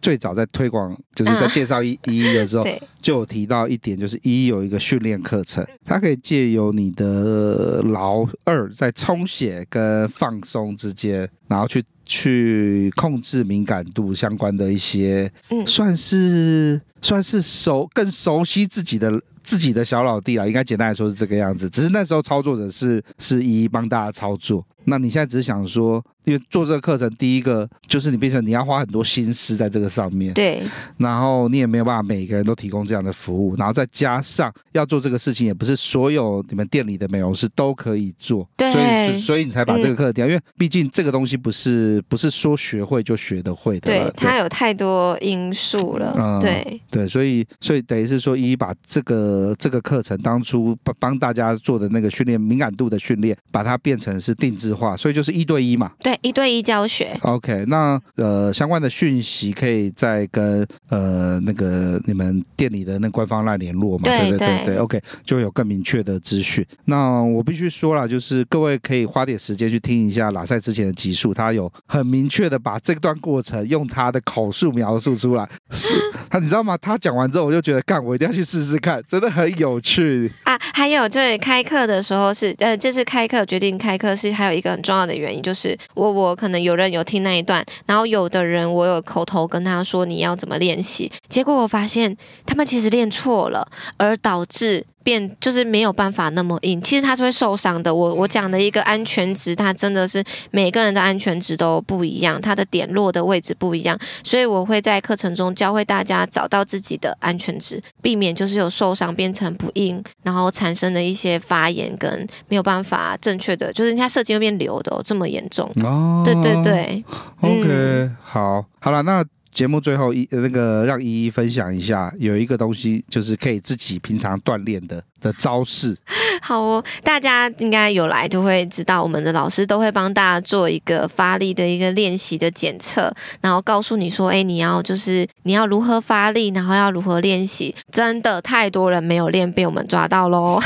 Speaker 1: 最早在推广，就是在介绍 (laughs) 一一的时候，就有提到一点，就是一有一个训练课程，它可以借由你的劳二在充血跟放松之间，然后去去控制敏感度相关的一些，嗯，算是算是熟更熟悉自己的。自己的小老弟啊，应该简单来说是这个样子。只是那时候操作者是是一一帮大家操作。那你现在只是想说，因为做这个课程，第一个就是你变成你要花很多心思在这个上面，
Speaker 3: 对。然
Speaker 1: 后你也没有办法每个人都提供这样的服务，然后再加上要做这个事情，也不是所有你们店里的美容师都可以做，
Speaker 3: 对。
Speaker 1: 所以所以你才把这个课调，嗯、因为毕竟这个东西不是不是说学会就学得会的，对，
Speaker 3: 它有太多因素了，嗯、对
Speaker 1: 对，所以所以等于是说，一一把这个这个课程当初帮帮大家做的那个训练敏感度的训练，把它变成是定制化，所以就是一对一嘛，
Speaker 3: 对，一对一教学。
Speaker 1: OK，那呃相关的讯息可以再跟呃那个你们店里的那官方来联络嘛，对对对对，OK，就会有更明确的资讯。那我必须说了，就是各位可以花点时间去听一下拉塞之前的集数，他有很明确的把这段过程用他的口述描述出来。是他，你知道吗？他讲完之后，我就觉得干，我一定要去试试看，真的很有趣
Speaker 3: 啊。还有就是开课的时候是呃，这次开课决定开课是还有一个很重要。的原因就是我我可能有人有听那一段，然后有的人我有口头跟他说你要怎么练习，结果我发现他们其实练错了，而导致。变就是没有办法那么硬，其实它是会受伤的。我我讲的一个安全值，它真的是每个人的安全值都不一样，它的点落的位置不一样，所以我会在课程中教会大家找到自己的安全值，避免就是有受伤变成不硬，然后产生的一些发炎跟没有办法正确的，就是人家射精会变流的哦，这么严重。哦，对对对
Speaker 1: ，OK，嗯，好，好了，那。节目最后一那个让依依分享一下，有一个东西就是可以自己平常锻炼的的招式。(laughs)
Speaker 3: 好哦，大家应该有来就会知道，我们的老师都会帮大家做一个发力的一个练习的检测，然后告诉你说，哎，你要就是你要如何发力，然后要如何练习。真的太多人没有练，被我们抓到喽。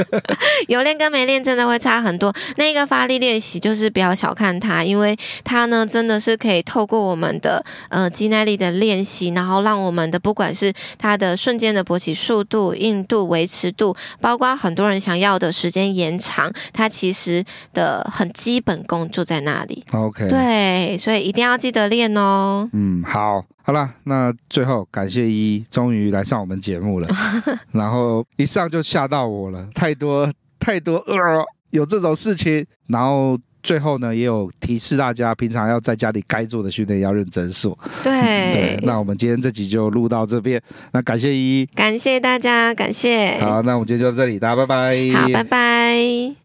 Speaker 3: (laughs) 有练跟没练真的会差很多。那个发力练习就是不要小看它，因为它呢真的是可以透过我们的呃。肌耐力的练习，然后让我们的不管是它的瞬间的勃起速度、硬度、维持度，包括很多人想要的时间延长，它其实的很基本功就在那里。
Speaker 1: OK，
Speaker 3: 对，所以一定要记得练哦。
Speaker 1: 嗯，好，好了，那最后感谢一一终于来上我们节目了，(laughs) 然后一上就吓到我了，太多太多呃有这种事情，然后。最后呢，也有提示大家，平常要在家里该做的训练要认真做。
Speaker 3: 对
Speaker 1: 对，那我们今天这集就录到这边，那感谢依依，
Speaker 3: 感谢大家，感谢。
Speaker 1: 好，那我们今天就到这里，大家拜拜。
Speaker 3: 好，拜拜。